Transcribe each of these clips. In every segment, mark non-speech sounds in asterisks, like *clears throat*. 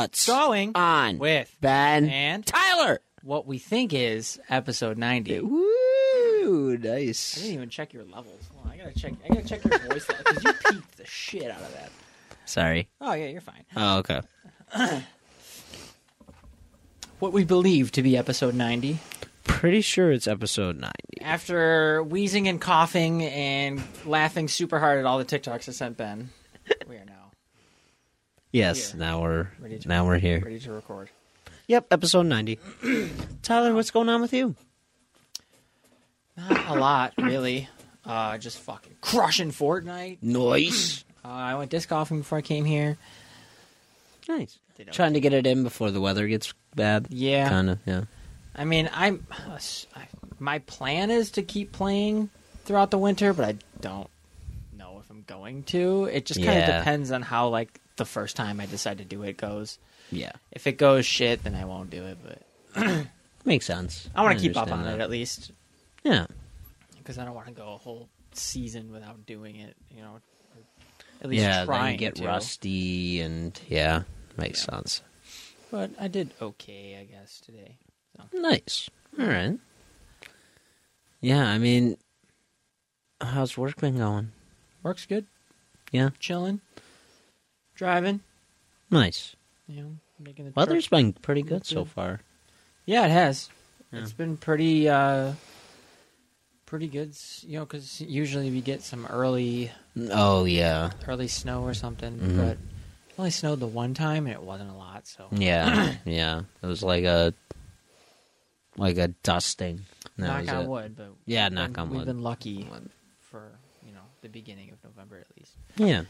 What's Going on with Ben and Tyler? what we think is episode 90. I Woo! Nice. I didn't even check your levels. Hold on, I gotta check. I gotta check your voice because you peaked the shit out of that. Sorry. Oh yeah, you're fine. Oh, okay. *clears throat* What we believe to be episode 90. Pretty sure it's episode ninety. After wheezing and coughing and laughing super hard at all the TikToks I sent Ben, we are now Yes. Here. Now we're Ready to- now we're here. ready to record. Yep. Episode ninety. *clears throat* Tyler, what's going on with you? Not a lot, really. Uh, just fucking crushing Fortnite. Nice. *clears throat* Uh, I went disc golfing before I came here. nice. Trying to get it in before the weather gets bad. Yeah. Kind of. Yeah. I mean, I'm I, my plan is to keep playing throughout the winter, but I don't know if I'm going to. It just kind of Yeah. depends on how like the first time I decide to do it goes. Yeah. If it goes shit, then I won't do it. But *clears throat* Makes sense. I want to keep up on understand it at least Yeah. because I don't want to go a whole season without doing it. You know, at least Yeah. Then trying you get to. rusty and yeah, makes Yeah. sense. But I did okay, I guess today. Nice. All right. Yeah, I mean, how's work been going? Works good. Yeah. chilling, driving. Nice. You know, making the Weather's truck- been pretty good so far. Yeah, it has. Yeah. It's been pretty, uh, pretty good. You know, because usually we get some early, Oh yeah, early snow or something, Mhm. but it only snowed the one time and it wasn't a lot. So yeah, *clears throat* yeah. It was like a like a dusting. That knock on it. wood, but Yeah, we've knock been, on We've wood. been lucky for you know the beginning of November at least, Yeah,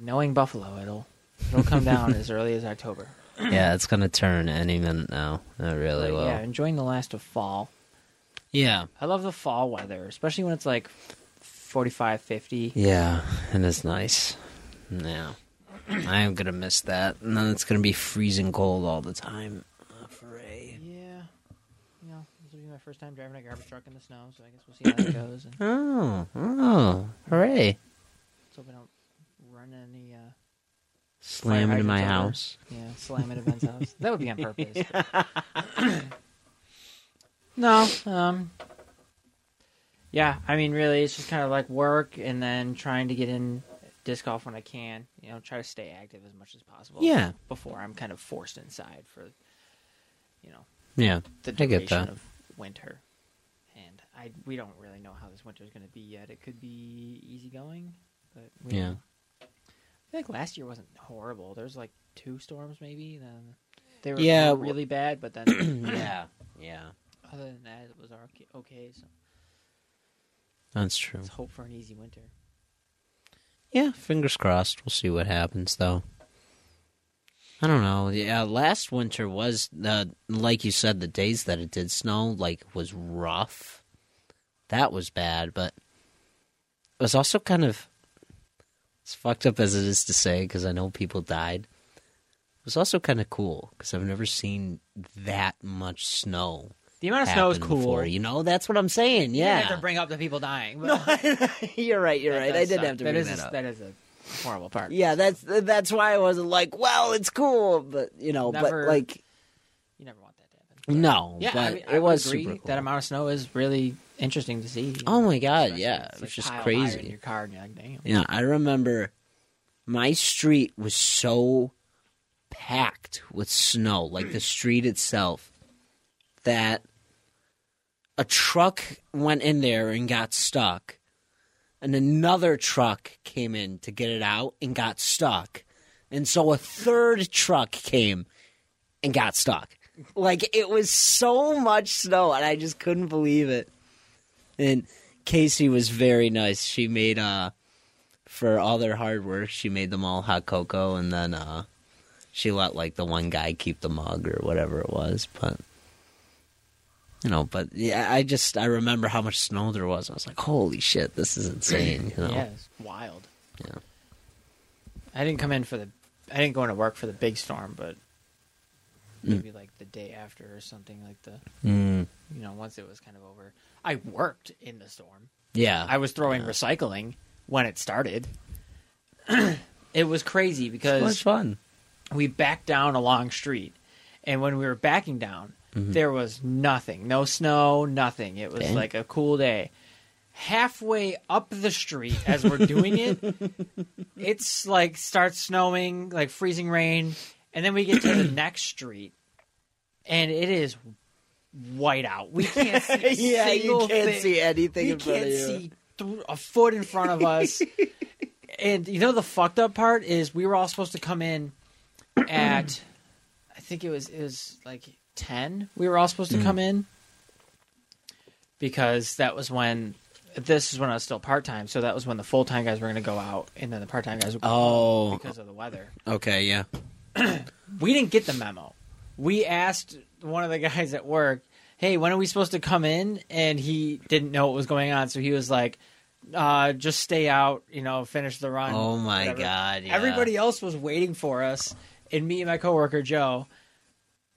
knowing Buffalo, it'll it'll come down *laughs* as early as October. yeah. It's gonna turn any minute now. It really But, will. yeah, enjoying the last of fall. yeah, I love the fall weather, especially when it's like 45, 50. yeah. And It is nice. Yeah, I am gonna miss that, and then it's gonna be freezing cold all the time. Hooray. Yeah. You know, this will be my first time driving a garbage truck in the snow, so I guess we'll see how it *coughs* goes. And Oh, oh, hooray! let's hope I don't run any, uh, Slam into my over. house. yeah, slam into Ben's house. That would be on *laughs* purpose. *clears throat* no, um, yeah, I mean, really, it's just kind of like work and then trying to get in disc golf when I can. You know, try to stay active as much as possible. Yeah. Before I'm kind of forced inside for, you know, Yeah, the duration of winter. And I we don't really know how this winter is going to be yet. It could be easygoing, but we Yeah. don't. I like last year wasn't horrible. There's was like two storms maybe. Then they were Yeah, really bad, but then *clears throat* yeah, yeah. other than that, it was okay. okay so That's true. let's hope for an easy winter. Yeah, fingers crossed. We'll see what happens, though. I don't know. Yeah, last winter was uh, like you said. The days that it did snow, like, was rough. That was bad, but it was also kind of as fucked up as it is to say because I know people died. It was also kind of cool because I've never seen that much snow. The amount of snow is cool. Before, you know, that's what I'm saying. You Yeah, didn't have to bring up the people dying. But *laughs* *laughs* you're right. You're that right. I did have to That bring is that a, up. That is a horrible part. Yeah, that's that's why I wasn't like, well, it's cool, but you know, Never- but like, You never want that to happen. no, Yeah, but I, mean, I it would was agree super cool. that amount of snow is really interesting to see. you Oh my God, yeah, when it was like just crazy. your car, and you're like, damn. yeah, I remember my street was so packed with snow, like the street itself, that a truck went in there and got stuck, and another truck came in to get it out and got stuck, and so a third truck came and got stuck. Like it was so much snow, and I just couldn't believe it. And Casey was very nice. She made uh for all their hard work, she made them all hot cocoa and then uh she let like the one guy keep the mug or whatever it was, but you know, but yeah, I just I remember how much snow there was. I was like, "Holy shit, this is insane!" You know, Yeah, it's wild. Yeah. I didn't come in for the. I didn't go into work for the big storm, but Mm. maybe like the day after or something like the. Mm, You know, once it was kind of over. I worked in the storm. yeah. I was throwing recycling when it started. *clears throat* it was crazy it was because fun. we backed down a long street, and when we were backing down, mm-hmm. there was nothing, no snow, nothing. It was Dang. like a cool day. Halfway up the street as we're doing it, *laughs* it's like starts snowing, like freezing rain, and then we get to the *clears throat* next street, and it is white out. We *laughs* can't see a yeah, you can't thing see anything we in can't of you. see th- a foot in front of us. *laughs* and you know the fucked up part is we were all supposed to come in at I think it was it was like ten. We were all supposed to Mm. come in because that was when this is when I was still part time. So that was when the full time guys were going to go out, and then the part time guys would go Oh. because of the weather. Okay, yeah. *clears throat* We didn't get the memo. We asked one of the *laughs* guys at work, "Hey, when are we supposed to come in?" And he didn't know what was going on, so he was like, uh, "Just stay out, you know, finish the run." Oh my whatever." god, yeah. Everybody else was waiting for us, and me and my coworker Joe.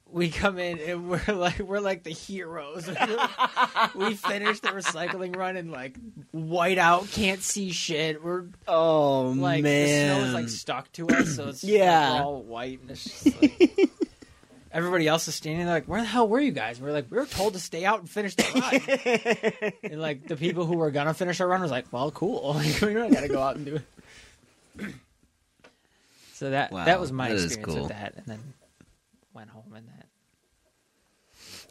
We come in and *laughs* we're like we're like the heroes. *laughs* we finished the recycling run and like white out, can't see shit. We're Oh like man. the snow is like stuck to us, so it's Yeah. all white and it's just like everybody else is standing there like, where the hell were you guys? And we're like, we were told to stay out and finish the run. *laughs* and like the people who were gonna finish our run was like, well, cool, *laughs* like, we don't gotta go out and do it. *clears throat* so that Wow, that was my that experience cool. with that, and then went home and that.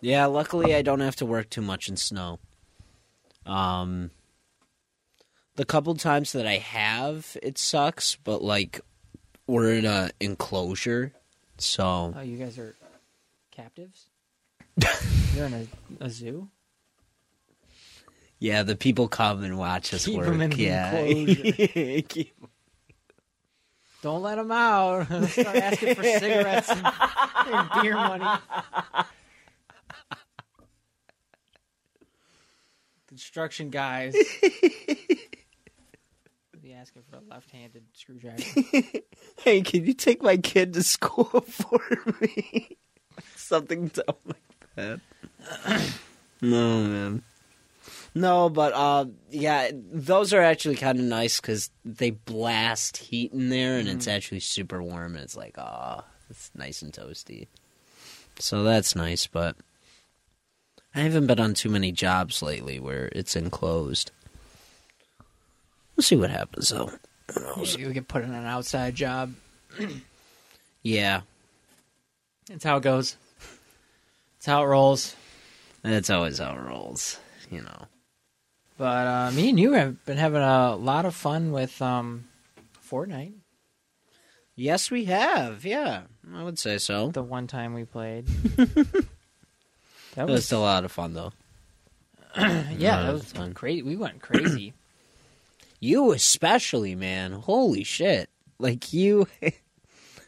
Yeah, luckily I don't have to work too much in snow. Um the couple times that I have, it sucks, but like we're in a enclosure, so Oh, you guys are captives. *laughs* You're in a, a zoo. yeah, the people come and watch us Keep work. 'em in yeah. *laughs* Keep- Don't let them out. *laughs* Start asking for cigarettes and, and beer money. Construction guys. Be asking for a left-handed screwdriver. hey, can you take my kid to school for me? Something *laughs* dumb like that. *clears throat* no, man. No, but uh, yeah, those are actually kind of nice because they blast heat in there, and it's actually super warm, and it's like, ah, it's nice and toasty. So that's nice, but I haven't been on too many jobs lately where it's enclosed. We'll see what happens, though. You get put in an outside job. *clears throat* Yeah, That's how it goes. That's how it rolls. That's always how it rolls, you know. But uh, me and you have been having a lot of fun with um, Fortnite. Yes, we have. Yeah, I would say so. The one time we played. *laughs* That was was still a lot of fun, though. *clears throat* yeah, that was fun. crazy. We went crazy. *clears throat* You especially, man. Holy shit! Like you. *laughs*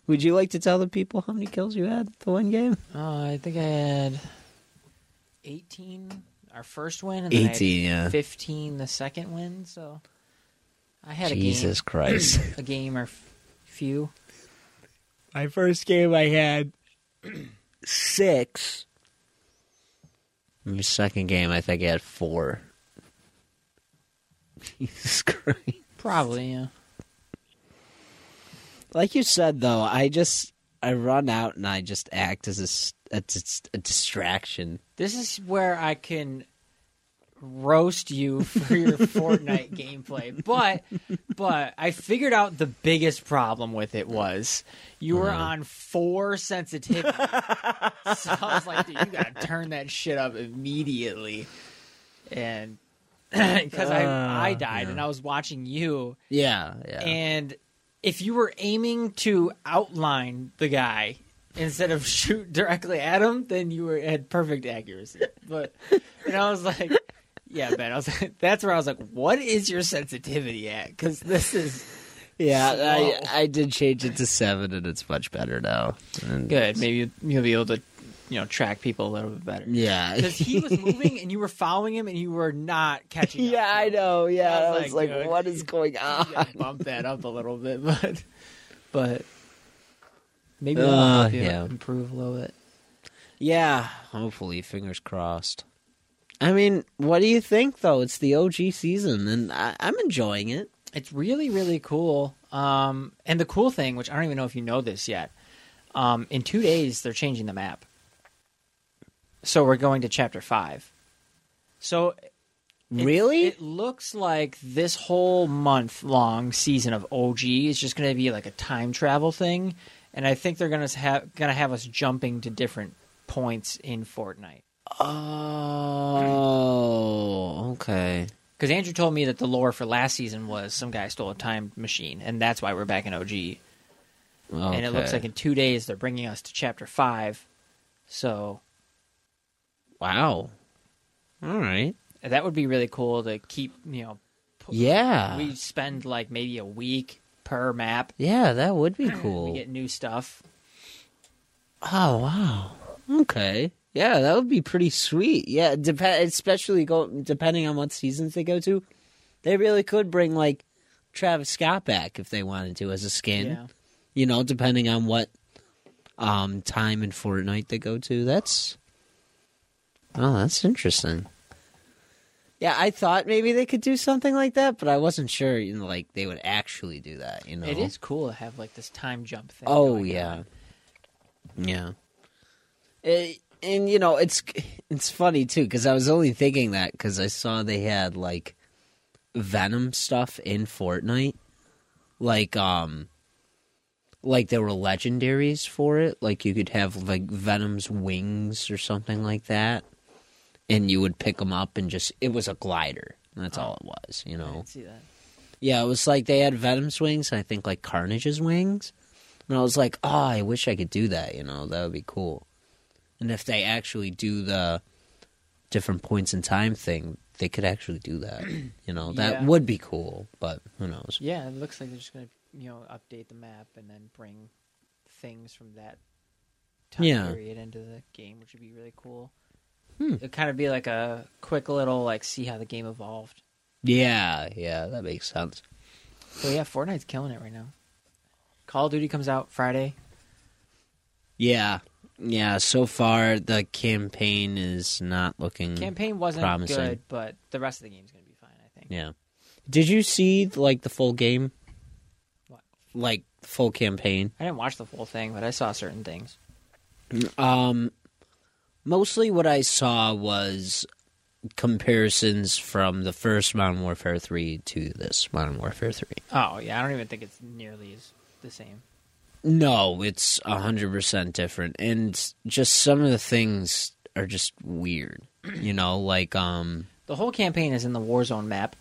would you like to tell the people how many kills you had the one game? Uh, I think I had 18 our first win, and then I had Eighteen. Yeah. 15 the second win. So I had Jesus Christ. a *clears throat* game, a game or f- few. My first game, I had six. My second game, I think I had four. *laughs* Jesus Christ. Probably, yeah. Like you said, though, I just I run out and I just act as a a, a distraction. This is where I can roast you for your *laughs* Fortnite gameplay. But but I figured out the biggest problem with it was you were on four sensitivity. *laughs* so I was like, dude, you gotta turn that shit up immediately. And *clears throat* because I I Uh, died yeah. and I was watching you Yeah, yeah. and if you were aiming to outline the guy instead of *laughs* shoot directly at him, then you were had perfect accuracy. But and I was like, yeah, Ben. I was *laughs* that's where I was like, what is your sensitivity at? Because this is Yeah, Slow. I I did change it to seven, and it's much better now. And- good. Maybe you'll be able to, you know, track people a little bit better. Yeah, *laughs* Because he was moving and you were following him and you were not catching *laughs* yeah, I know. Yeah, I I was was, like, like, what is going on? bump that up a little bit, *laughs* but but maybe Uh, yeah. improve a little bit. Yeah, hopefully, fingers crossed. I mean, what do you think though? It's the OG season, and I, I'm enjoying it. It's really really cool. Um, and the cool thing, which I don't even know if you know this yet, um, in two days they're changing the map. So we're going to chapter five. So it- Really? It looks like this whole month long season of OG is just going to be like a time travel thing, and I think they're going to have going to have us jumping to different points in Fortnite. Oh, okay. Because Andrew told me that the lore for last season was some guy stole a time machine, and that's why we're back in OG. And it looks like in two days they're bringing us to chapter five. So wow. All right. that would be really cool to keep. You know, Yeah. we spend like maybe a week per map. yeah, that would be *clears throat* cool. We get new stuff. Oh wow. Okay. Yeah, that would be pretty sweet. Yeah, dep- especially go depending on what seasons they go to. They really could bring like Travis Scott back if they wanted to as a skin. Yeah. You know, depending on what um time in Fortnite they go to. That's Oh, that's interesting. Yeah, I thought maybe they could do something like that, but I wasn't sure, you know, like they would actually do that, you know. It is cool to have like this time jump thing. Oh going yeah, on. yeah. Eh, and you know it's it's funny too because I was only thinking that because I saw they had like Venom stuff in Fortnite, like um, like there were legendaries for it. Like you could have like Venom's wings or something like that, and you would pick them up and just it was a glider. That's all it was, you I know. see that. Yeah, it was like they had Venom's wings, and I think like Carnage's wings. And I was like, oh, I wish I could do that, you know, that would be cool. And if they actually do the different points in time thing, they could actually do that. You know, that Yeah. would be cool, but who knows? Yeah, it looks like they're just gonna you know update the map and then bring things from that time Yeah. period into the game, which would be really cool. Hmm. It'd kind of be like a quick little like see how the game evolved. Yeah, yeah, that makes sense. So yeah, Fortnite's killing it right now. Call of Duty comes out Friday. Yeah, yeah, so far the campaign is not looking. Campaign wasn't Promising. good, but the rest of the game's gonna be fine. I think. Yeah. Did you see, like, the full game? What? Like, full campaign? I didn't watch the full thing, but I saw certain things. Um, mostly what I saw was comparisons from the first Modern Warfare 3 to this Modern Warfare 3. Oh yeah, I don't even think it's nearly as the same. No, it's 100% different. And just some of the things are just weird. You know, like, um, The whole campaign is in the Warzone map.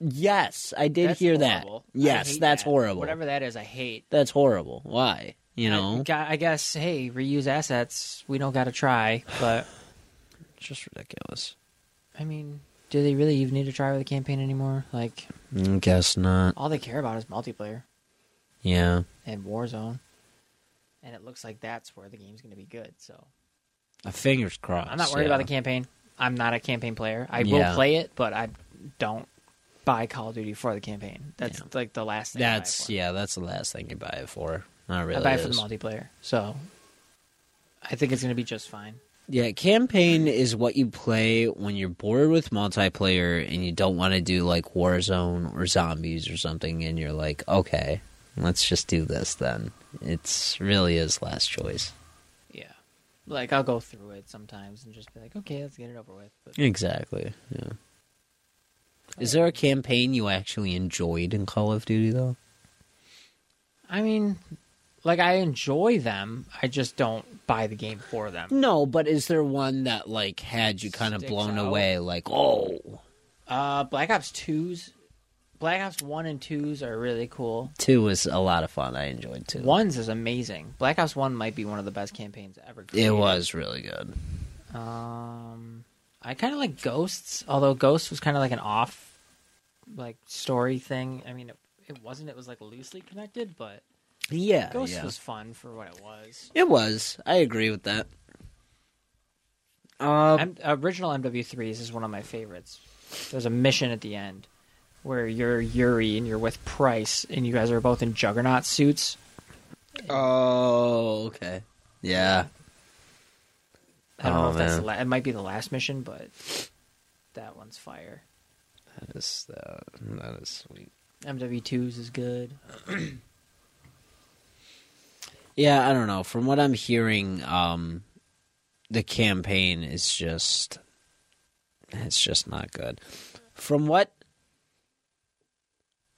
yes, I did That's hear horrible. that. Yes, that's that. horrible. Whatever that is, I hate. That's horrible. Why? You know? I, guess hey, reuse assets. We don't got to try, but It's just ridiculous. I mean, do they really even need to try with the campaign anymore? Like, Mm, Guess not. all they care about is multiplayer Yeah. and Warzone, and it looks like that's where the game's going to be good. So Uh, Fingers crossed. I'm not worried yeah. about the campaign. I'm not a campaign player. I Yeah. will play it, but I don't buy Call of Duty for the campaign. That's Yeah. like the last thing. I buy it That's, for. yeah, that's the last thing you buy it for. Not really. I buy it for is. the multiplayer. So I think it's going to be just fine. Yeah, campaign is what you play when you're bored with multiplayer and you don't want to do like Warzone or zombies or something, and you're like, okay, let's just do this then. It's really is last choice. Yeah. Like I'll go through it sometimes and just be like, okay, let's get it over with. But Exactly. Yeah. Is there a campaign you actually enjoyed in Call of Duty though? I mean, like I enjoy them. I just don't buy the game for them. No, but is there one that like had you kind of Sticks blown out? away? Like, oh, Uh, Black Ops 2s, Black Ops 1 and 2s are really cool. two was a lot of fun. I enjoyed two. Ones is amazing. Black Ops 1 might be one of the best campaigns ever It was really good. Um, I kind of like Ghosts, although Ghosts was kind of like an off, like story thing. I mean, it, it wasn't. It was like loosely connected, but Yeah, Ghosts yeah. was fun for what it was. It was. I agree with that. Uh, M- original MW3s is one of my favorites. There's a mission at the end where you're Yuri and you're with Price, and you guys are both in Juggernaut suits. oh, okay. Yeah. I don't know Oh, if that's the man. la- it might be the last mission, but that one's fire. That is uh, that is sweet. MW2s is good. *clears throat* Yeah, I don't know. From what I'm hearing, um, the campaign is just it's just not good. From what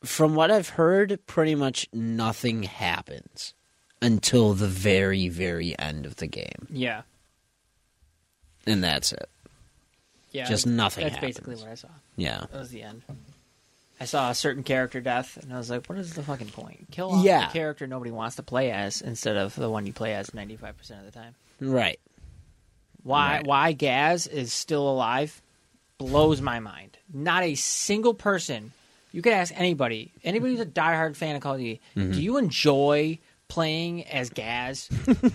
from what I've heard, pretty much nothing happens until the very, very end of the game. Yeah, And that's it. yeah. Just nothing That's happens. basically what I saw. Yeah. That was the end. I saw a certain character death, and I was like, "What is the fucking point? Kill off Yeah. the character nobody wants to play as instead of the one you play as ninety five percent of the time." Right. Why Right. why Gaz is still alive blows my mind. Not a single person. You could ask anybody. Anybody who's a diehard fan of Call of Duty. Mm-hmm. Do you enjoy playing as Gaz?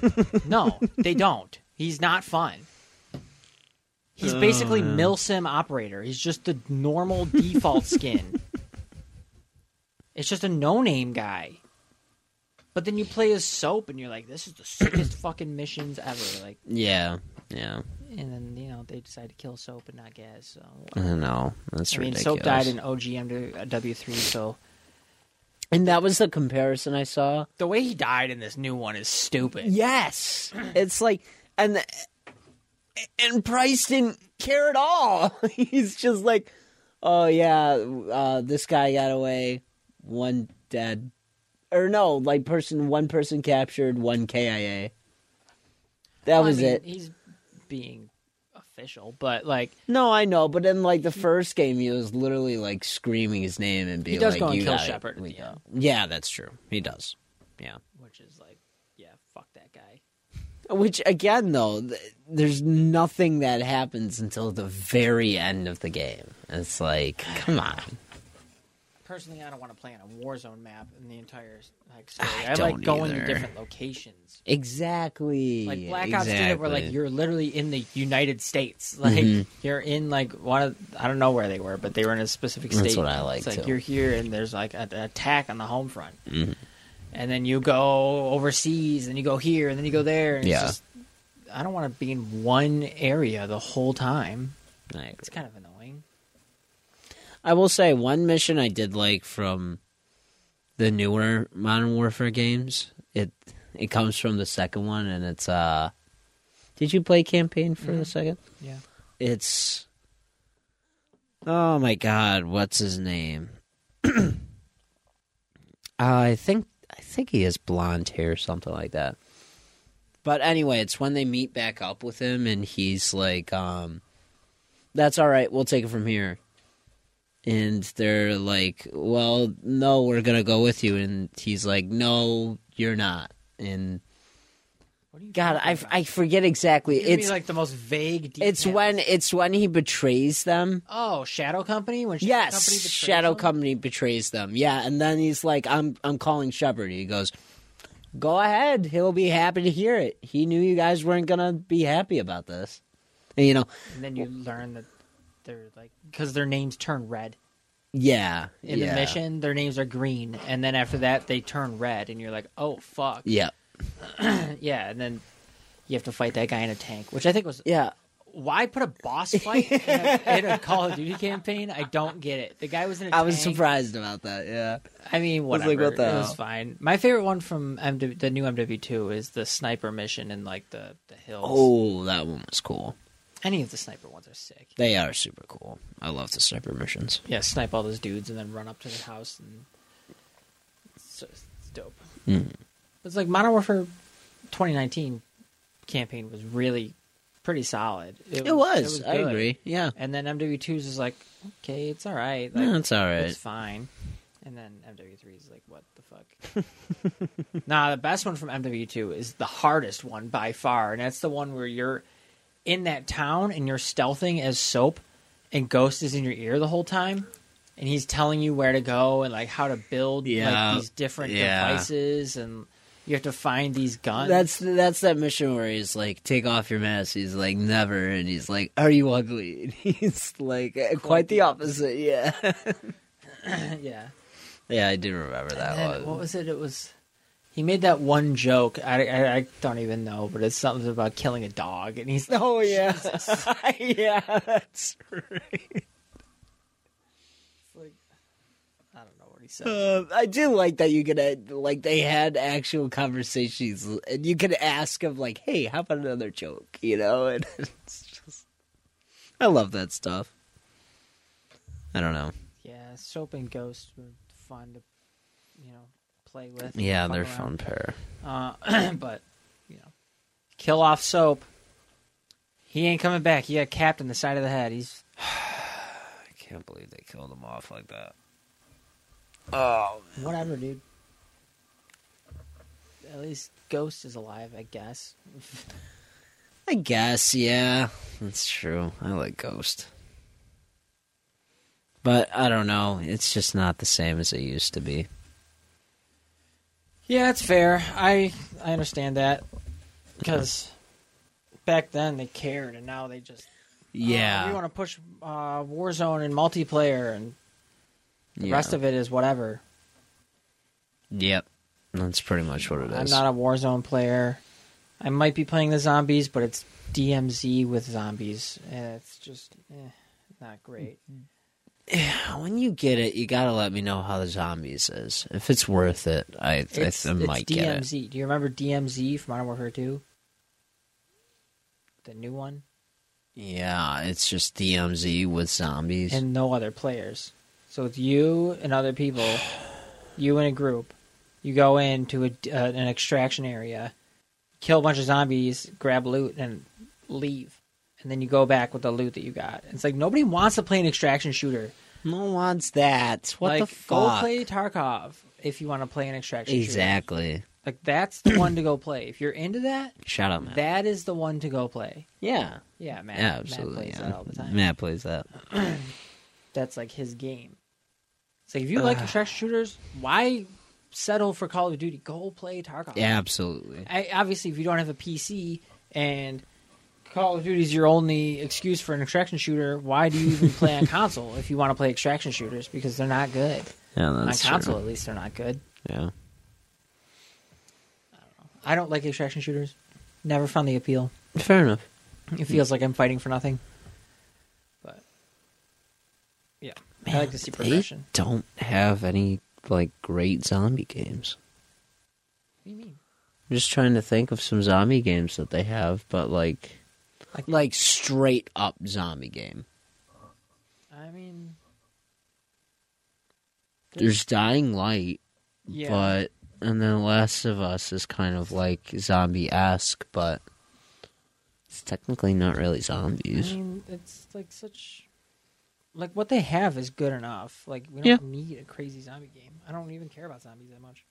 *laughs* no, they don't. He's not fun. He's basically Milsim operator. He's just the normal default *laughs* skin. It's just a no-name guy. But then you play as Soap, and you're like, "This is the sickest *coughs* fucking missions ever." Like, Yeah. Yeah. and then you know they decide to kill Soap and not Gaz. So I know. That's I mean, ridiculous. Soap died in OGM to W three. So and that was the comparison I saw. the way he died in this new one is stupid. Yes, *clears throat* it's like and and Price didn't care at all. *laughs* He's just like, oh yeah, uh, this guy got away, one dead, or no, like person, one person captured, one KIA. That Well, I was mean, it. He's being official, but like No, I know, but in like the first game, he was literally like screaming his name and being he does like, go and "You kill. Shepard go." Yeah, that's true. He does. Yeah. which is like, yeah, fuck that guy. Which again, though, th- there's nothing that happens until the very end of the game. It's like, come on. Personally, I don't want to play on a Warzone map in the entire like story. I I, like going either. to different locations. Exactly. Like Black Ops did it, where like you're literally in the United States. *laughs* Like Mhm. you're in like one of I don't know where they were, but they were in a specific state. That's what I like, It's like too. you're here and there's like an attack on the home front, Mhm. and then you go overseas, and you go here, and then you go there. And Yeah. It's just, I don't want to be in one area the whole time. It's kind of annoying. I will say one mission I did like from the newer Modern Warfare games. It it comes from the second one, and it's uh. Did you play campaign for the second? Yeah. It's. Oh my god, what's his name? *clears throat* I think I think he has blonde hair, or something like that. But anyway, it's when they meet back up with him, and he's like, um, "That's all right. We'll take it from here." And they're like, "Well, no, we're gonna go with you." And he's like, "No, you're not." And What you God, I. I forget exactly. Give It's like the most vague. it's when it's when he betrays them. oh Shadow Company when Shadow Yes, Company betrays Shadow them? Company betrays them. Yeah, and then he's like, "I'm I'm calling Shepard." He goes, "Go ahead. He'll be happy to hear it. He knew you guys weren't gonna be happy about this." And, you know, And then you learn that they're like because their names turn red yeah, in yeah, the mission. Their names are green, and then after that they turn red, and you're like, oh fuck, yeah, *clears throat* yeah. And then you have to fight that guy in a tank, which I think was yeah. why put a boss fight in a, *laughs* in a Call of Duty campaign. I don't get it. The guy was in a I was surprised about that. Yeah, I mean, was whatever. like, what the it was fine. My favorite one from MW, the new MW2 is the sniper mission in like the the hills. Oh, that one was cool. Any of the sniper ones are sick. They are super cool. I love the sniper missions. Yeah, snipe all those dudes and then run up to the house and it's, it's dope. Mhm. It's like Modern Warfare 2019 campaign was really pretty solid. It was. I good. agree. Yeah, And then MW2's is like, okay, it's all right. Like, that's all right. It's fine. And then MW3 is like, what the fuck? *laughs* nah, the best one from MW2 is the hardest one by far, and that's the one where you're in that town and you're stealthing as Soap, and Ghost is in your ear the whole time, and he's telling you where to go and like how to build Yeah. like these different Yeah. devices, and you have to find these guns. That's that's that mission where he's like, "Take off your mask." He's like, "Never," and he's like, "Are you ugly?" *laughs* And he's like, "Uh, "Quite the opposite." Yeah, *laughs* yeah. yeah, I do remember And that then, one. what was it? It was he made that one joke. I, I I don't even know, but it's something about killing a dog, and he's Oh yeah, *laughs* yeah, that's right. like, I don't know what he said. Uh, I do like that you could like they had actual conversations, and you could ask him, like, "Hey, how about another joke?" You know, and *laughs* it's just, I love that stuff. I don't know. Yeah, Soap and Ghost were fun to, you know, play with. Yeah, they're a around. fun pair. Uh, *clears throat* but you know, kill off Soap. He ain't coming back. He got capped in the side of the head. He's *sighs* I can't believe they killed him off like that. Oh, whatever, dude. At least Ghost is alive, I guess. *laughs* I guess, yeah, that's true. I like Ghost, but I don't know. It's just not the same as it used to be. Yeah, it's fair. I I understand that because back then they cared, and now they just Yeah, we want to push uh, Warzone and multiplayer, and the yeah. rest of it is whatever. Yep, that's pretty much what it is. I'm not a Warzone player. I might be playing the zombies, but it's DMZ with zombies. and It's just eh, not great. *sighs* when you get it, you gotta let me know how the zombies is. If it's worth it, I, It's, I, I might get it. DMZ. Do you remember DMZ from Modern Warfare 2? The new one? Yeah, it's just DMZ with zombies. and no other players. So it's you and other people, *sighs* you in a group. You go into a, uh, an extraction area, kill a bunch of zombies, grab loot, and leave. And then you go back with the loot that you got. It's like nobody wants to play an extraction shooter. no one wants that. What like the fuck? go play Tarkov if you want to play an extraction shooter. exactly. Like that's the one to go play. If you're into that, *clears throat* shout out man. that is the one to go play. yeah, Yeah, Matt. yeah, Matt absolutely. plays yeah. that all the time. Matt plays that. *clears throat* that's like his game. It's like if you like extraction shooters, why settle for Call of Duty? Go play Tarkov. Yeah, absolutely. I, obviously, if you don't have a PC and Call of Duty is your only excuse for an extraction shooter, why do you even play on *laughs* console if you want to play extraction shooters? Because they're not good Yeah, on console. true. At least they're not good. Yeah. I don't like extraction shooters. Never found the appeal. Fair enough. It feels like I'm fighting for nothing. But yeah, I like to see They progression. don't have any like great zombie games. What do you mean? I'm just trying to think of some zombie games that they have, but like Like- straight up zombie game. I mean, There's Dying Light, yeah. but and then Last of Us is kind of like zombie esque, but it's technically not really zombies. I mean, it's like such. Like what they have is good enough. Like we don't need a crazy zombie game. I don't even care about zombies that much.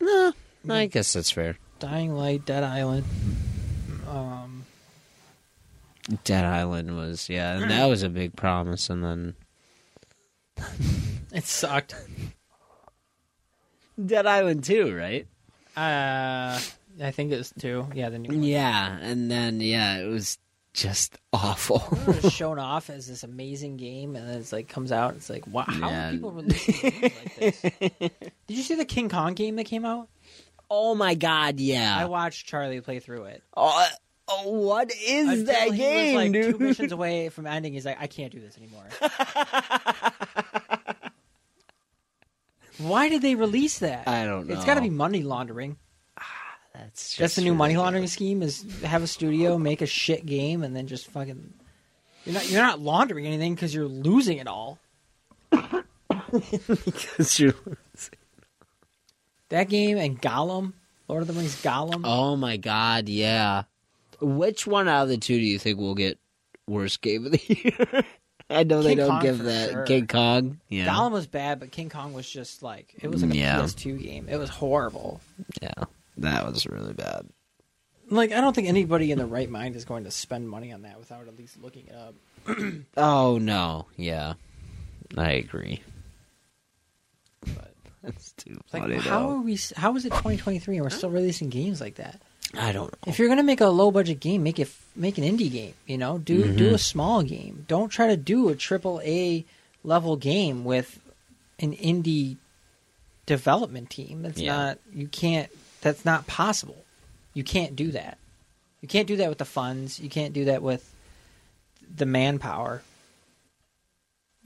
No, I guess that's fair. Dying Light, Dead Island. Um, Dead Island was yeah, and that was a big promise, and then it sucked. Dead Island 2, right? Uh, I think it was two. Yeah, the new one. Yeah, and then yeah, it was just *laughs* awful. It was shown off as this amazing game, and then it's like comes out. It's like, wow, how Yeah. are people releasing games like this? *laughs* Did you see the King Kong game that came out? oh my god, yeah. I watched Charlie play through it. Oh, oh, what is Until that he game, was like dude? two missions *laughs* away from ending. He's like, I can't do this anymore. *laughs* Why did they release that? I don't know. It's got to be money laundering. Ah, that's That's the just new money ridiculous. laundering scheme: is have a studio make a shit game and then just fucking. You're not you're not laundering anything because you're losing it all. *laughs* Because you're- That game and Gollum, Lord of the Rings Gollum. oh my god, yeah. Which one out of the two do you think will get worst game of the *laughs* year? I know they don't Kong give that sure. King Kong. Yeah, Gollum was bad, but King Kong was just like it was like a Yeah. PS2 game. It was horrible. yeah, that was really bad. Like, I don't think anybody in the right mind is going to spend money on that without at least looking it up. *clears throat* Oh no, yeah, I agree. But *laughs* That's too like, funny. how though. are we? How is it 2023 and we're still releasing games like that? I don't know. If you're gonna make a low budget game, make it make an indie game. You know, do mm-hmm. do a small game. Don't try to do a triple A level game with an indie development team. That's Yeah. not you can't. That's not possible. You can't do that. You can't do that with the funds. You can't do that with the manpower.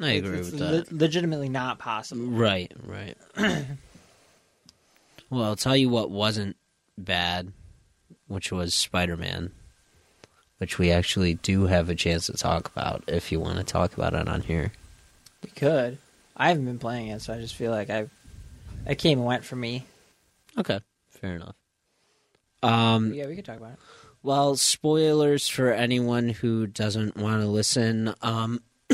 I agree it's with le- that. legitimately not possible. Right, right. *clears throat* well, I'll tell you what wasn't bad, which was Spider Man, which we actually do have a chance to talk about if you want to talk about it on here. We could. I haven't been playing it, so I just feel like I, it came and went for me. Okay, fair enough. Um, yeah, we could talk about it. Well, spoilers for anyone who doesn't want to listen. Um, *clears throat*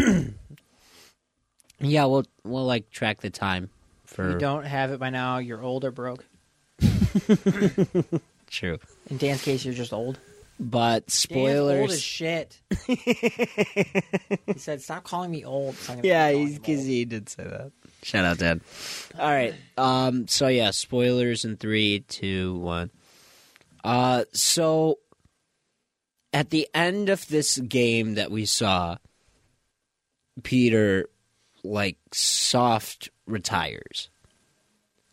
yeah, we'll we'll like track the time If for you don't have it by now, you're old or broke. *laughs* *laughs* true, In Dan's case, you're just old. but Dan's old as spoilers. shit. he said, "Stop calling me old." So Yeah, keep calling him because he did say that. Shout out, Dad. All right. Um. So yeah, spoilers in three, two, one. Uh. So at the end of this game that we saw, Peter like soft retires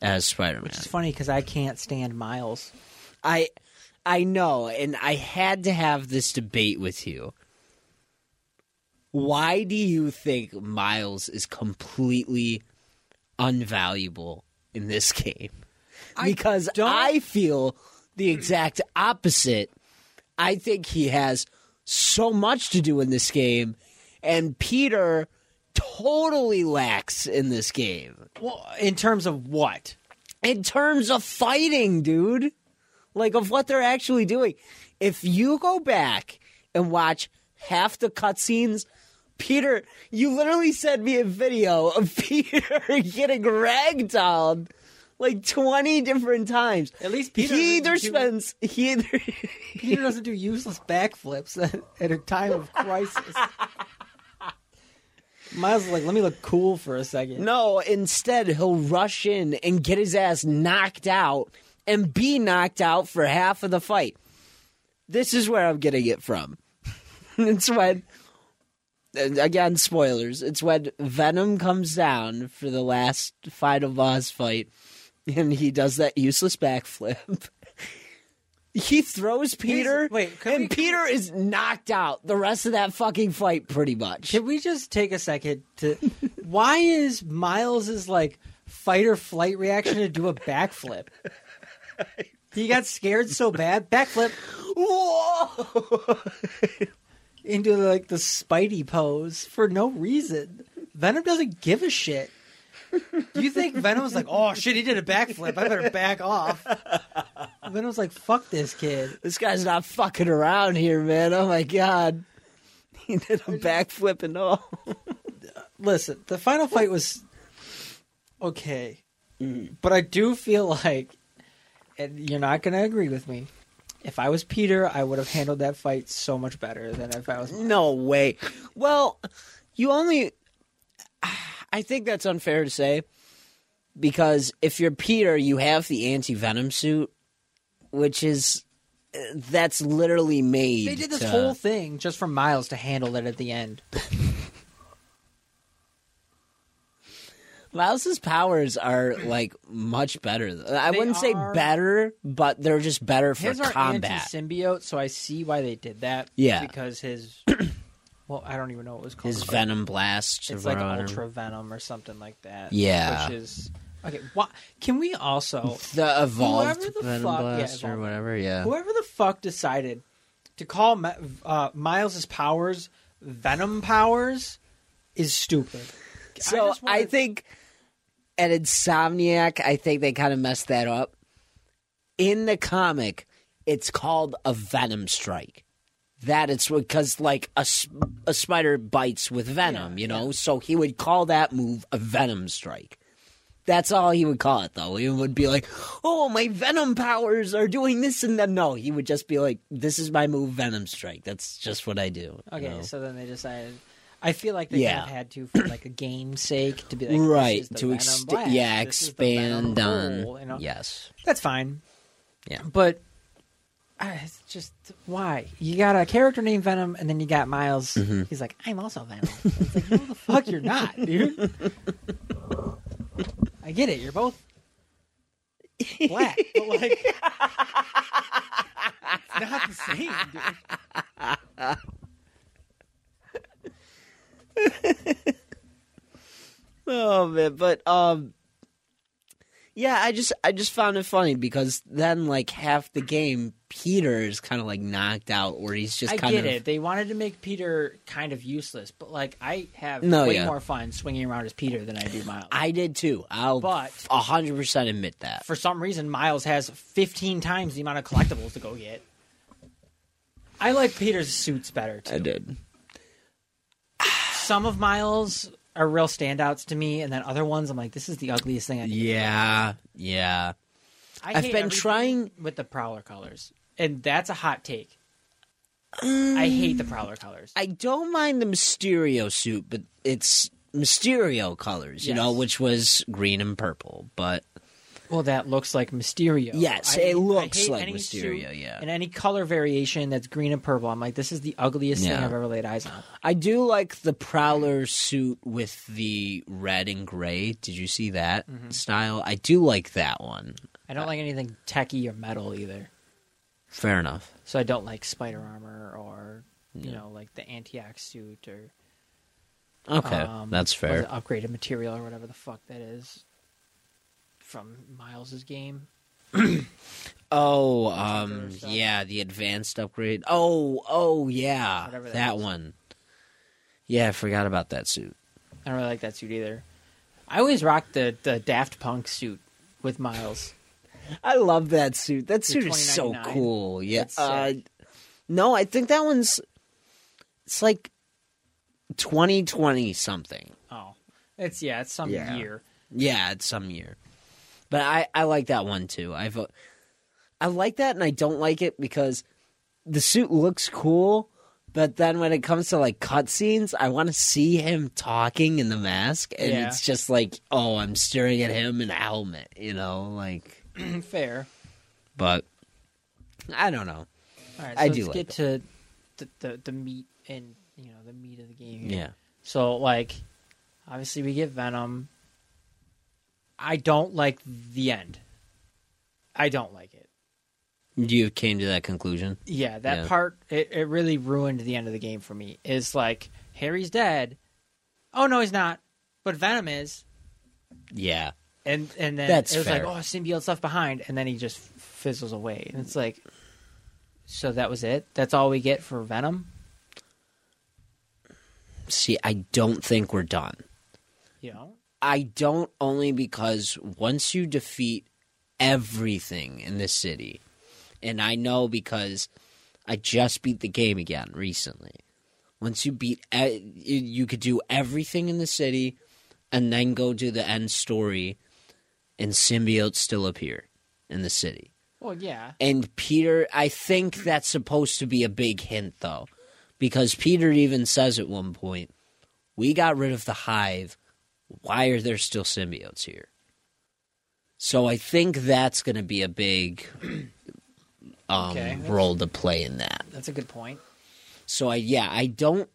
as Spider Man. Which is funny because I can't stand Miles. I I know, and I had to have this debate with you. Why do you think Miles is completely unvaluable in this *laughs* game? Because don't- I feel the exact opposite. I think he has so much to do in this game, and Peter totally lacks in this game Well, in terms of what? in terms of fighting, dude. Like of what they're actually doing. If you go back and watch half the cutscenes, Peter, you literally sent me a video of *laughs* Peter getting ragdolled like twenty different times. At least Peter he either do- spends he either *laughs* Peter doesn't do useless backflips at, at a time of crisis. Miles is like, let me look cool for a second. No, instead he'll rush in and get his ass knocked out and be knocked out for half of the fight. This is where I'm getting it from. *laughs* it's when again spoilers, it's when Venom comes down for the last final boss fight and he does that useless backflip. *laughs* He throws Peter, wait, and we- Peter is knocked out the rest of that fucking fight, pretty much. Can we just take a second to? why is Miles's like fight or flight reaction to do a backflip? *laughs* He got scared so bad, backflip Whoa! into like the Spidey pose for no reason. Venom doesn't give a shit. Do you think Venom's like, oh shit, he did a backflip. I better back off. Venom's like, fuck this kid. This guy's not fucking around here, man. Oh my god. *laughs* He did a backflip and all. *laughs* Listen, the final fight was okay, mm-hmm. but I do feel like, you're not going to agree with me. If I was Peter, I would have handled that fight so much better than if I was. No way. Well, you only. I think that's unfair to say. Because if you're Peter, you have the anti venom suit, which is. That's literally made. They did this to- whole thing just for Miles to handle it at the end. *laughs* Mouse's powers are like much better. I They wouldn't say are- better, but they're just better for His are combat. anti-symbiote, so I see why they did that. Yeah. because his. *clears throat* Well, I don't even know what it was called. His venom blast. It's like whatever. Ultra Venom or something like that. Yeah. which is okay. Why, can we also The evolved Whoever the venom fuck- yeah, blast or evolved. whatever. Yeah. whoever the fuck decided to call Ma- uh, Miles's powers Venom powers is stupid. So just I, wanna- think at Insomniac, I think they kind of messed that up. In the comic, it's called a Venom Strike. That it's because like a, a spider bites with venom, Yeah, you know. So he would call that move a Venom Strike. That's all he would call it, though. He would be like, "Oh, my Venom powers are doing this," and then no, he would just be like, "This is my move, Venom Strike. That's just what I do." you Okay, know? so then they decided. I feel like they Yeah. kind of had to for like a game's sake to be like, right to Blast, yeah, this is the Venom expand on, you know? yes, That's fine. Yeah. But uh, it's just why you got a character named Venom, and then you got Miles. Mm-hmm. He's like, I'm also Venom. *laughs* It's like, no, the fuck, you're not, dude. I get it. You're both black, but like, *laughs* it's not the same, dude. *laughs* Oh man, but um yeah, I just I just found it funny because then like half the game Peter is kind of like knocked out or he's just I kind get of it. They wanted to make Peter kind of useless, but like, I have No, way yeah. more fun swinging around as Peter than I do Miles. I did too. I'll But- a 100% admit that. for some reason Miles has 15 times the amount of collectibles to go get. I like Peter's suits better too. I did. Some of Miles are real standouts to me, and then other ones I'm like, this is the ugliest thing I. Yeah. Yeah. I I've been trying- with the Prowler colors, and that's a hot take. I hate the Prowler colors. I don't mind the Mysterio suit, but it's Mysterio colors, you know, which was green and purple, but Well, that looks like Mysterio. Yes, I- it looks like Mysterio, yeah. And any color variation that's green and purple, I'm like, this is the ugliest thing I've ever laid eyes on. I do like the Prowler suit with the red and gray. Did you see that Mm-hmm. style? I do like that one. I don't like anything techy or metal either. Fair enough. So I don't like spider armor or you know like the anti-Ock suit or Okay, um, that's fair. upgraded material or whatever the fuck that is from Miles's game. *clears throat* Oh, um, yeah, the advanced upgrade. Oh, oh, yeah, Whatever that that one. Yeah, I forgot about that suit. I don't really like that suit either. I always rock the the Daft Punk suit with Miles. *laughs* I love that suit. That suit is so cool. Yeah. Uh, no, I think that one's. It's like twenty twenty something. Oh, it's yeah, it's some Yeah. year. Yeah, it's some year. But I I like that one too. I've uh, I like that and I don't like it because the suit looks cool, but then when it comes to like cutscenes, I want to see him talking in the mask and Yeah. it's just like, oh, I'm staring at him in a helmet, you know, like *clears throat* Fair. but I don't know. All right, so I let's do like get to the, the the meat and you know the meat of the game. Here. Yeah. So like, obviously we get Venom. I don't like the end. I don't like it. You came to that conclusion? Yeah, that Yeah. part it, it really ruined the end of the game for me. Is like Harry's dead. Oh no, he's not. But Venom is. Yeah. And and then That's it was fair. like, oh, symbiote's left behind, and then he just fizzles away. And it's like, so that was it. That's all we get for Venom. See, I don't think we're done. You know, I don't only because once you defeat everything in this city, and I know because I just beat the game again recently. Once you beat, you you could do everything in the city, and then go to the end story, and symbiotes still appear in the city. well, yeah, And Peter, I think that's supposed to be a big hint, though, because Peter even says at one point, "We got rid of the hive. Why are there still symbiotes here?" So I think that's going to be a big *clears throat* um, Okay, role to play in that. that's a good point. So I, yeah, I don't.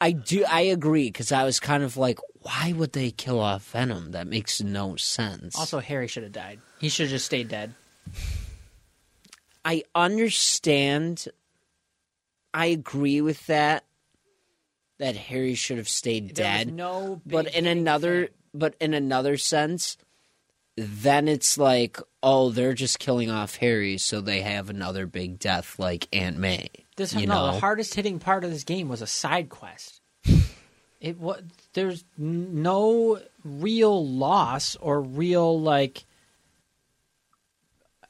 I do. I agree because I was kind of like, why would they kill off Venom? That makes no sense. Also, Harry should have died. He should have just stayed dead. I understand. I agree with that. That Harry should have stayed There dead. no, but in another, but in another sense, then it's like, oh, they're just killing off Harry, so they have another big death like Aunt May. This you no, know? the hardest hitting part of this game was a side quest. *laughs* it was there's no real loss or real like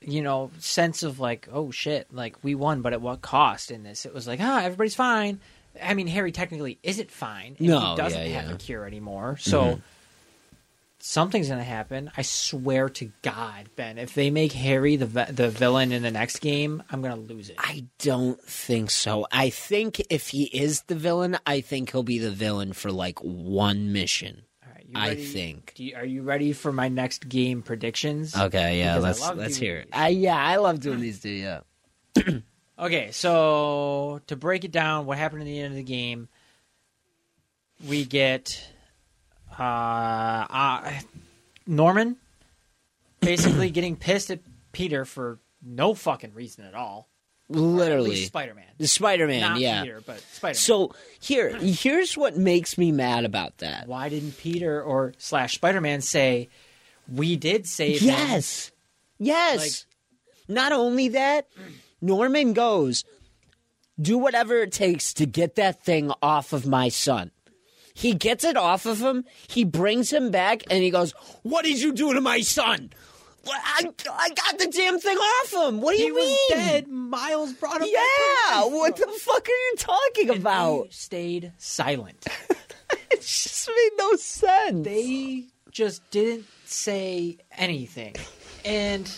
you know sense of like oh shit like we won but at what cost in this it was like ah everybody's fine i mean harry technically isn't fine and No, he doesn't yeah, have yeah. a cure anymore so mm-hmm. something's gonna happen. I swear to God, Ben, if they make Harry the the villain in the next game, I'm gonna lose it. I don't think so. I think if he is the villain, I think he'll be the villain for like one mission. All right, you I think. You, are you ready for my next game predictions? Okay, yeah, Because let's let's hear it. I, yeah, I love doing these too. Yeah. *clears throat* Okay, so to break it down, what happened at the end of the game? We get uh, uh Norman basically *clears throat* getting pissed at Peter for no fucking reason at all. Literally, Spider-Man, the Spider-Man. yeah. Peter, but Spider-Man. So here, here's what makes me mad about that. why didn't Peter or slash Spider-Man say we did save him? Yes, yes. Not only that, Norman goes, "Do whatever it takes to get that thing off of my son." He gets it off of him. He brings him back, and he goes, "What did you do to my son?" I, I got the damn thing off him. What do He you was mean? dead. Miles brought him. Yeah. What the fuck are you talking And about? They stayed silent. *laughs* It just made no sense. they just didn't say anything. And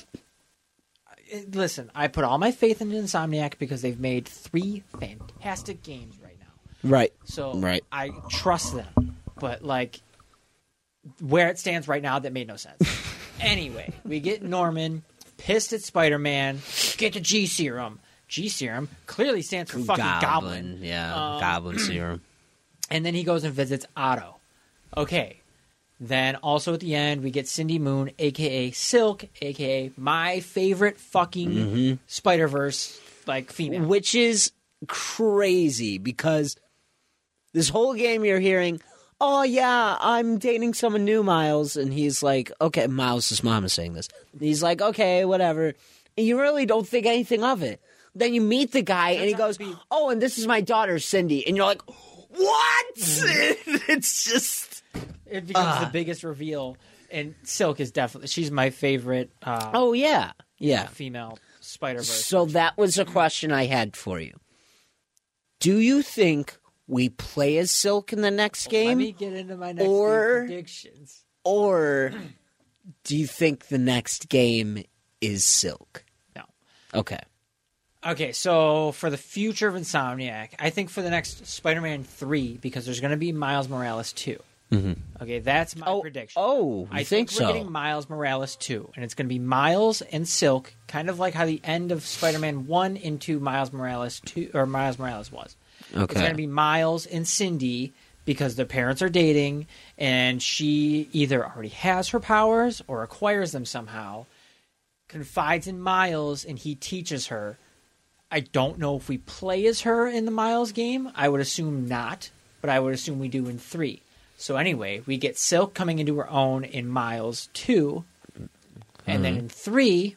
listen, I put all my faith in Insomniac because they've made three fantastic games right now. right. So Right. I trust them. But like where it stands right now, that made no sense. *laughs* anyway, we get Norman pissed at Spider-Man. Get the G serum. G serum clearly stands for fucking goblin. Yeah, Um, goblin serum. *clears throat* And then he goes and visits Otto. Okay. Then also at the end we get Cindy Moon, aka Silk, aka my favorite fucking Mm-hmm. Spider Verse like female. which is crazy because this whole game you're hearing, "Oh yeah, I'm dating someone new, Miles," and he's like, "Okay, Miles' mom is saying this." He's like, "Okay, whatever," and you really don't think anything of it. Then you meet the guy, and he goes, be- "Oh, and this is my daughter, Cindy," and you're like, "What?" *laughs* it's just. It becomes Ah. the biggest reveal. And Silk is definitely she's my favorite uh, Oh yeah, yeah. female Spider Verse. So that was a question I had for you. Do you think we play as Silk in the next Let game? me get into my next or- predictions. Or do you think the next game is Silk? No. Okay. Okay, so for the future of Insomniac, I think for the next Spider-Man three, because there's going to be Miles Morales 2 Mm-hmm. Okay, that's my Oh, prediction. oh, you I think, we're so? getting Miles Morales two, and it's going to be Miles and Silk, kind of like how the end of Spider-Man one into Miles Morales two or Miles Morales was. Okay, It's going to be Miles and Cindy because their parents are dating, and she either already has her powers or acquires them somehow. Confides in Miles, and he teaches her. I don't know if we play as her in the Miles game. I would assume not, but I would assume we do in three. So anyway, we get Silk coming into her own in Miles two, and then mm-hmm. in three,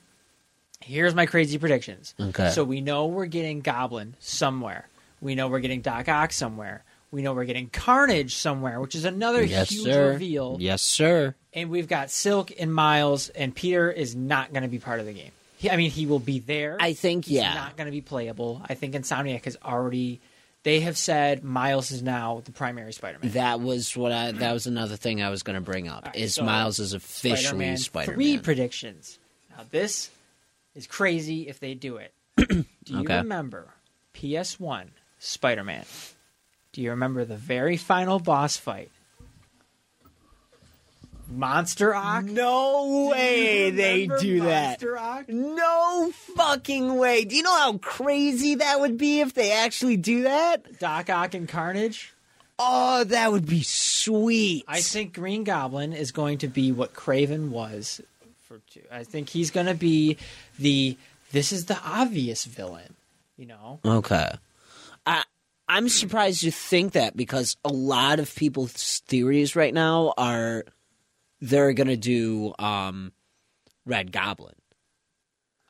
here's my crazy predictions. Okay. So we know we're getting Goblin somewhere. We know we're getting Doc Ock somewhere. We know we're getting Carnage somewhere, which is another yes, huge sir. reveal. Yes, sir. And we've got Silk and Miles, and Peter is not going to be part of the game. He, I mean, he will be there. I think, He's yeah. not going to be playable. I think Insomniac has already. They have said Miles is now the primary Spider-Man. That was what I. That was another thing I was going to bring up. Right, is so Miles is officially Spider-Man Spider-Man? Three predictions. Now this is crazy if they do it. *clears throat* do you Okay. remember PS1 Spider-Man? Do you remember the very final boss fight? Monster Ock. No way they Remember do that. Monster Ock? No fucking way. Do you know how crazy that would be if they actually do that? Doc Ock and Carnage. Oh, that would be sweet. I think Green Goblin is going to be what Kraven was for two. I think he's going to be the this is the obvious villain, you know. Okay. I I'm surprised you think that because a lot of people's theories right now are they're gonna do um Red Goblin,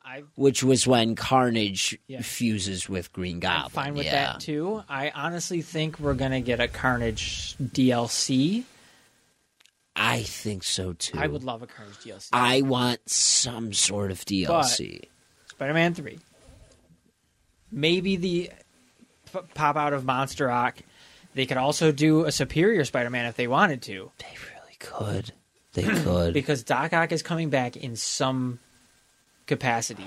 I which was when Carnage Yeah. fuses with Green Goblin. I'm fine with yeah. that too. I honestly think we're going to get a Carnage DLC. I think so too. I would love a Carnage DLC. I want some sort of DLC. Spider-Man 3. Maybe the p- pop out of Monster Ock. They could also do a superior Spider-Man if they wanted to. they really could. They *clears throat* could. because Doc Ock is coming back in some capacity.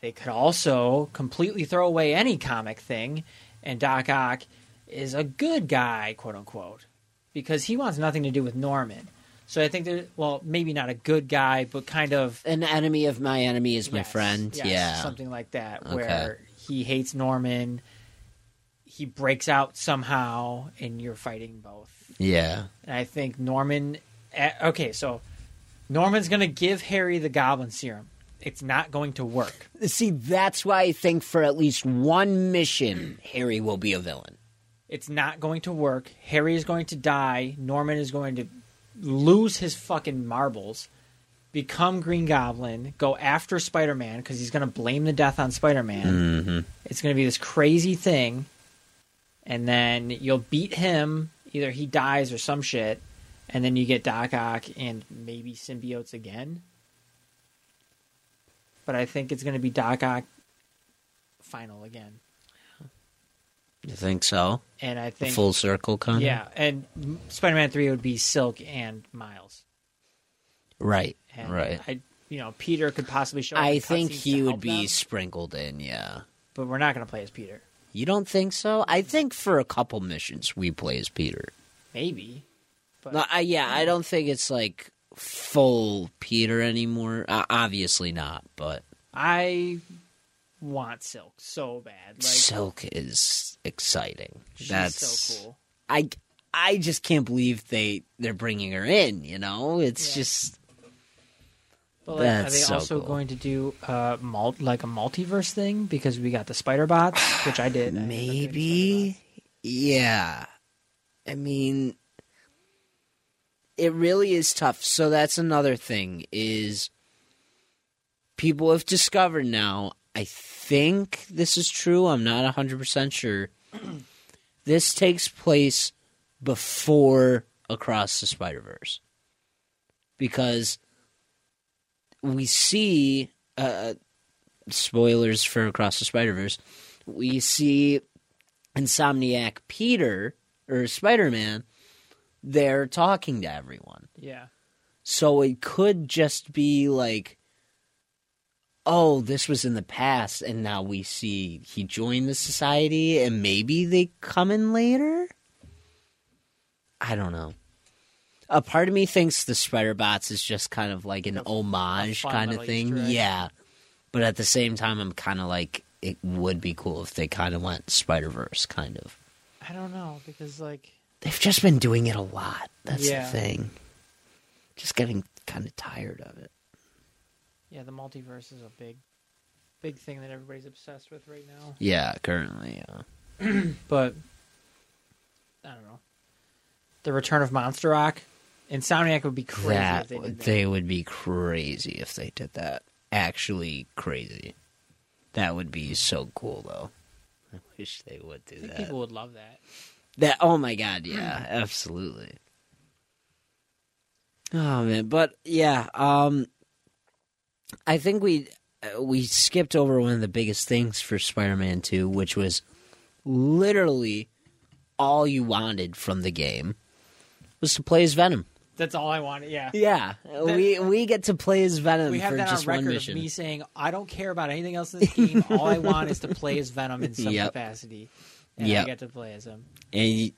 They could also completely throw away any comic thing, and Doc Ock is a good guy, quote unquote, because he wants nothing to do with Norman. So I think there, well, maybe not a good guy, but kind of An enemy of my enemy is my yes, friend. yes, yeah. something like that, Okay. where he hates Norman. He breaks out somehow, and you're fighting both. Yeah. And I think Norman. Okay, so Norman's going to give Harry the Goblin Serum. It's not going to work. See, that's why I think for at least one mission, Harry will be a villain. It's not going to work. Harry is going to die. Norman is going to lose his fucking marbles, become Green Goblin, go after Spider Man because he's going to blame the death on Spider Man. Mm-hmm. It's going to be this crazy thing, and then you'll beat him. Either he dies or some shit, and then you get Doc Ock and maybe symbiotes again. But I think it's going to be Doc Ock final again, You think so? and I think Full circle kind yeah, and Spider Man Three would be Silk and Miles. Right. And right. I, you know, Peter could possibly show. I think he would be them, sprinkled in, yeah. but we're not going to play as Peter. You don't think so? I think for a couple missions we play as Peter. Maybe, but No, I, yeah, I don't think it's like full Peter anymore. Uh, obviously not, but I want Silk so bad. Like Silk is exciting. she's That's so cool. I I just can't believe they they're bringing her in. You know, it's Yeah. just But like, are they so also cool. going to do uh, mul- like a multiverse thing because we got the Spider Bots, which I did. I ended up getting *sighs* maybe. Yeah, I mean, it really is tough. So that's another thing is people have discovered now. I think this is true. I'm not 100 percent sure. *clears throat* this takes place before Across the Spider Verse because we see uh, spoilers for Across the Spider Verse. We see Insomniac Peter or Spider Man there talking to everyone. Yeah, So it could just be like, oh, this was in the past, and now we see he joined the society, and maybe they come in later. I don't know. A part of me thinks the Spider Bots is just kind of like an A- homage kind of thing. Yeah. But at the same time, I'm kind of like, it would be cool if they kind of went Spider Verse, kind of. I don't know because like They've just been doing it a lot. That's Yeah. the thing. Just getting kind of tired of it. yeah, the multiverse is a big, big thing that everybody's obsessed with right now. Yeah, currently, yeah. *clears throat* But I don't know. The Return of Monster Ock, Insomniac would be crazy that if they did that. they would be crazy if they did that. Actually, crazy. That would be so cool, though. I wish they would do that. people would love that. That oh my god, yeah, absolutely. Oh man, but yeah, um I think we uh, we skipped over one of the biggest things for Spider-Man 2, which was literally all you wanted from the game was to play as Venom. That's all I wanted. Yeah. Yeah, we we get to play as Venom We have for that on just one record of me saying I don't care about anything else in this game. All I want is to play as Venom in some *laughs* Yep. capacity, and Yep. I get to play as him. And you-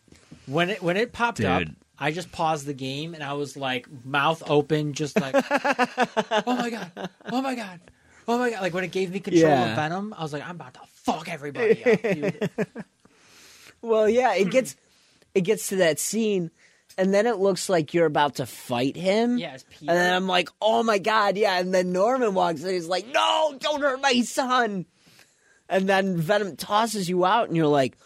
When it when it popped up, I just paused the game and I was like mouth open, just like, *laughs* oh my god, oh my god, oh my god. Like when it gave me control Yeah. of Venom, I was like, I'm about to fuck everybody up, dude. *laughs* Well, yeah, it gets it gets to that scene, and then it looks like you're about to fight him. Yeah, Peter. And then I'm like, oh my god, yeah. And then Norman walks in, he's like, no, don't hurt my son. And then Venom tosses you out, and you're like,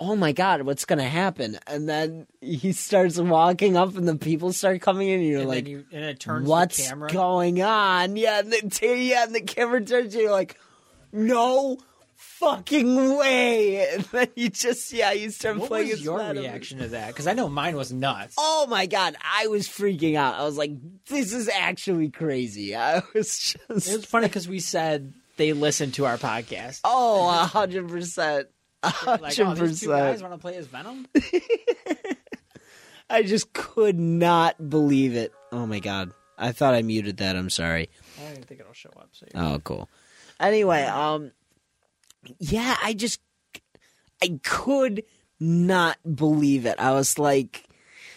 oh my god, what's gonna happen? And then he starts walking up, and the people start coming in, and you're and like, you, and it turns what's the camera. going on? Yeah, and then yeah, and the camera turns, and you're like, no. Fucking way! *laughs* And then you just yeah, you start what playing What was your reaction to that? Because I know mine was nuts. Oh my god, I was freaking out. I was like, this is actually crazy. *laughs* I was It was funny because we said they listened to our podcast. Oh, a hundred percent. Like, oh, these two guys want to play as Venom. *laughs* I just could not believe it. Oh my god. I thought I muted that. I'm sorry. I don't even think it'll show up. So Oh, cool. Anyway, um, yeah, I just, I could not believe it. I was like,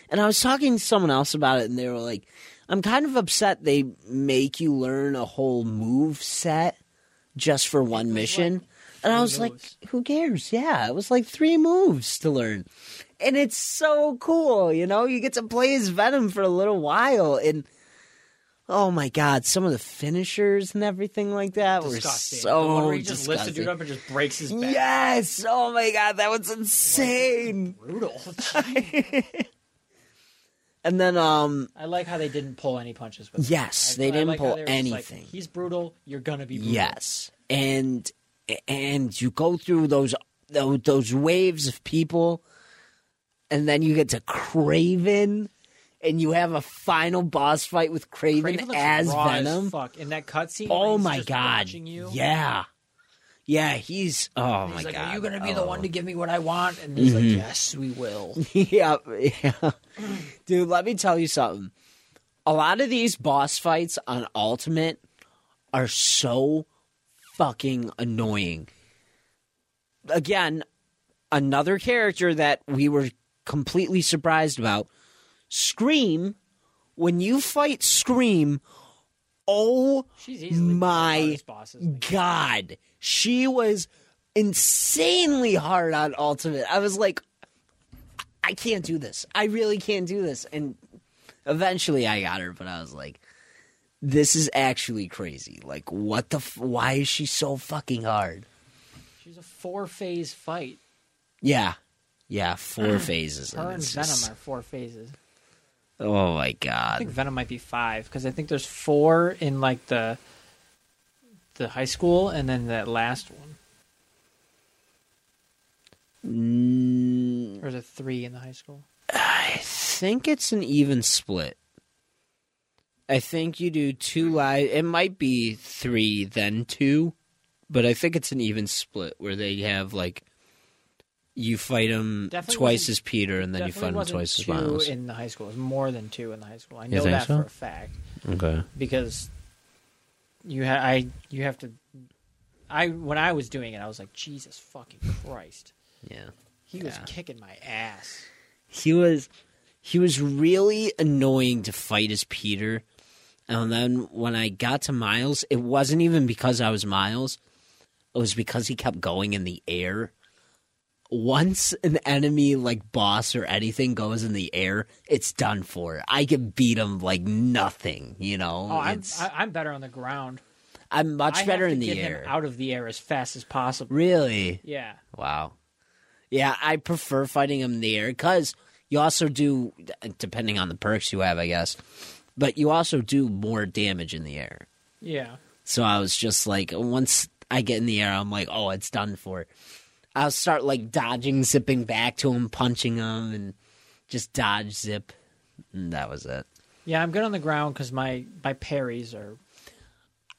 and I was talking to someone else about it, and they were like, I'm kind of upset they make you learn a whole move set just for one mission. And I was like, who cares? Yeah, it was like three moves to learn. And it's so cool, you know? You get to play as Venom for a little while. And oh my God, some of the finishers and everything like that disgusting. were so the one where he just lifts the dude up and just breaks his back. Yes! Oh my God, that was insane. Brutal. *laughs* *laughs* And then, um, I like how they didn't pull any punches with him. yes, I- they I didn't like how pull they were just like, anything. He's brutal. You're gonna be brutal. Yes, and and you go through those those, those waves of people, and then you get to Kraven, and you have a final boss fight with Kraven, Kraven as Venom. As fuck. In that cutscene. oh my just god! you, Yeah, yeah, he's oh He's my like, god! "Are you gonna be the Oh. one to oh. give me what I want?" And he's like, mm-hmm. "Yes, we will." *laughs* yeah, yeah. Dude, let me tell you something. A lot of these boss fights on Ultimate are so fucking annoying. Again, another character that we were completely surprised about. Scream, when you fight Scream, oh She's easily one of the my hardest bosses in the game. god, she was insanely hard on Ultimate. I was like, I can't do this. I really can't do this. And eventually I got her, but I was like, this is actually crazy. Like, what the? F- why is she so fucking hard? She's a four phase fight. Yeah, yeah, four *clears throat* phases. Her and Venom just- are four phases. oh my god! I think Venom might be five because I think there's four in like the the high school and then that last one. Mm, Or is it three in the high school? I think it's an even split. I think you do two live. It might be three, then two, but I think it's an even split where they have like you fight him Definitely twice as Peter, and then you fight him twice as Miles. in the high school. It was more than two in the high school. I know that so? for a fact Okay. because you ha- I you have to. I when I was doing it, I was like, Jesus fucking Christ, Yeah. he was kicking my ass. he was he was really annoying to fight as Peter. And then when I got to Miles, it wasn't even because I was Miles. It was because he kept going in the air. Once an enemy like boss or anything goes in the air, it's done for. I can beat him like nothing, you know. Oh, I'm it's, I, I'm better on the ground. I'm much I better in the get air. him out of the air as fast as possible. Really? Yeah. Wow. Yeah, I prefer fighting him in the air because you also do, depending on the perks you have, I guess, but you also do more damage in the air. Yeah. So I was just like, once I get in the air, I'm like, oh, it's done for. I'll start like dodging, zipping back to him, punching him, and just dodge, zip. And that was it. Yeah, I'm good on the ground because my my parries are.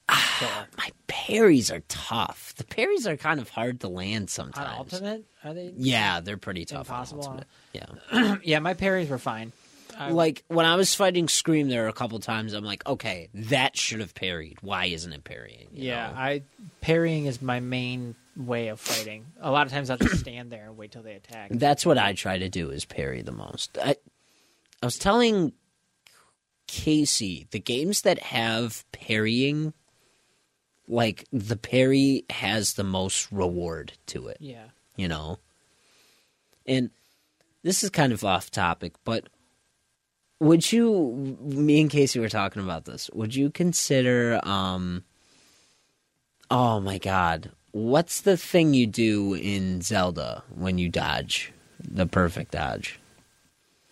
Ah, killer. My parries are tough. The parries are kind of hard to land on sometimes. ultimate, are they? Yeah, they're pretty tough. Impossible On on-. Yeah. *clears throat* Yeah, my parries were fine. I, like when I was fighting Scream, there were a couple times I'm like, okay, that should have parried. Why isn't it parrying? You yeah, know? I parrying is my main way of fighting. A lot of times I'll just stand there and wait till they attack. that's what I try to do is parry the most. I, I was telling Casey the games that have parrying, like the parry has the most reward to it. Yeah. you know. And this is kind of off topic, but would you me and Casey were talking about this. Would you consider um Oh my god. What's the thing you do in Zelda when you dodge? The perfect dodge.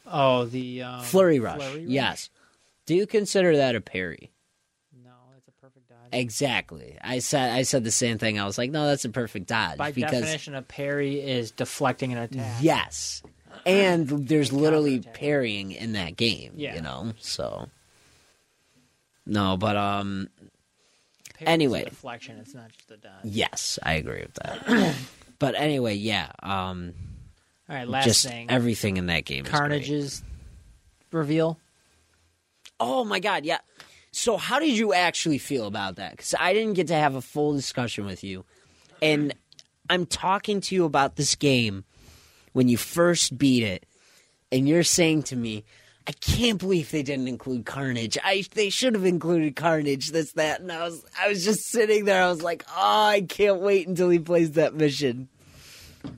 Oh, the um, Flurry rush. Flurry rush? Yes. Do you consider that a parry? No, it's a perfect dodge. Exactly. I said I said the same thing. I was like, "No, that's a perfect dodge." By because definition, a parry is deflecting an attack. Yes. And there's literally parrying in that game, Yeah. you know? So No, but um Anyway. deflection. It's not just a dodge. yes, I agree with that. *coughs* but anyway, yeah, um All right, last just thing. everything in that game is great. Carnage's reveal? Oh my god, yeah. So how did you actually feel about that? Because I didn't get to have a full discussion with you, and I'm talking to you about this game when you first beat it, and you're saying to me, "I can't believe they didn't include Carnage. I they should have included Carnage. This that." And I was I was just sitting there. I was like, "Oh, I can't wait until he plays that mission."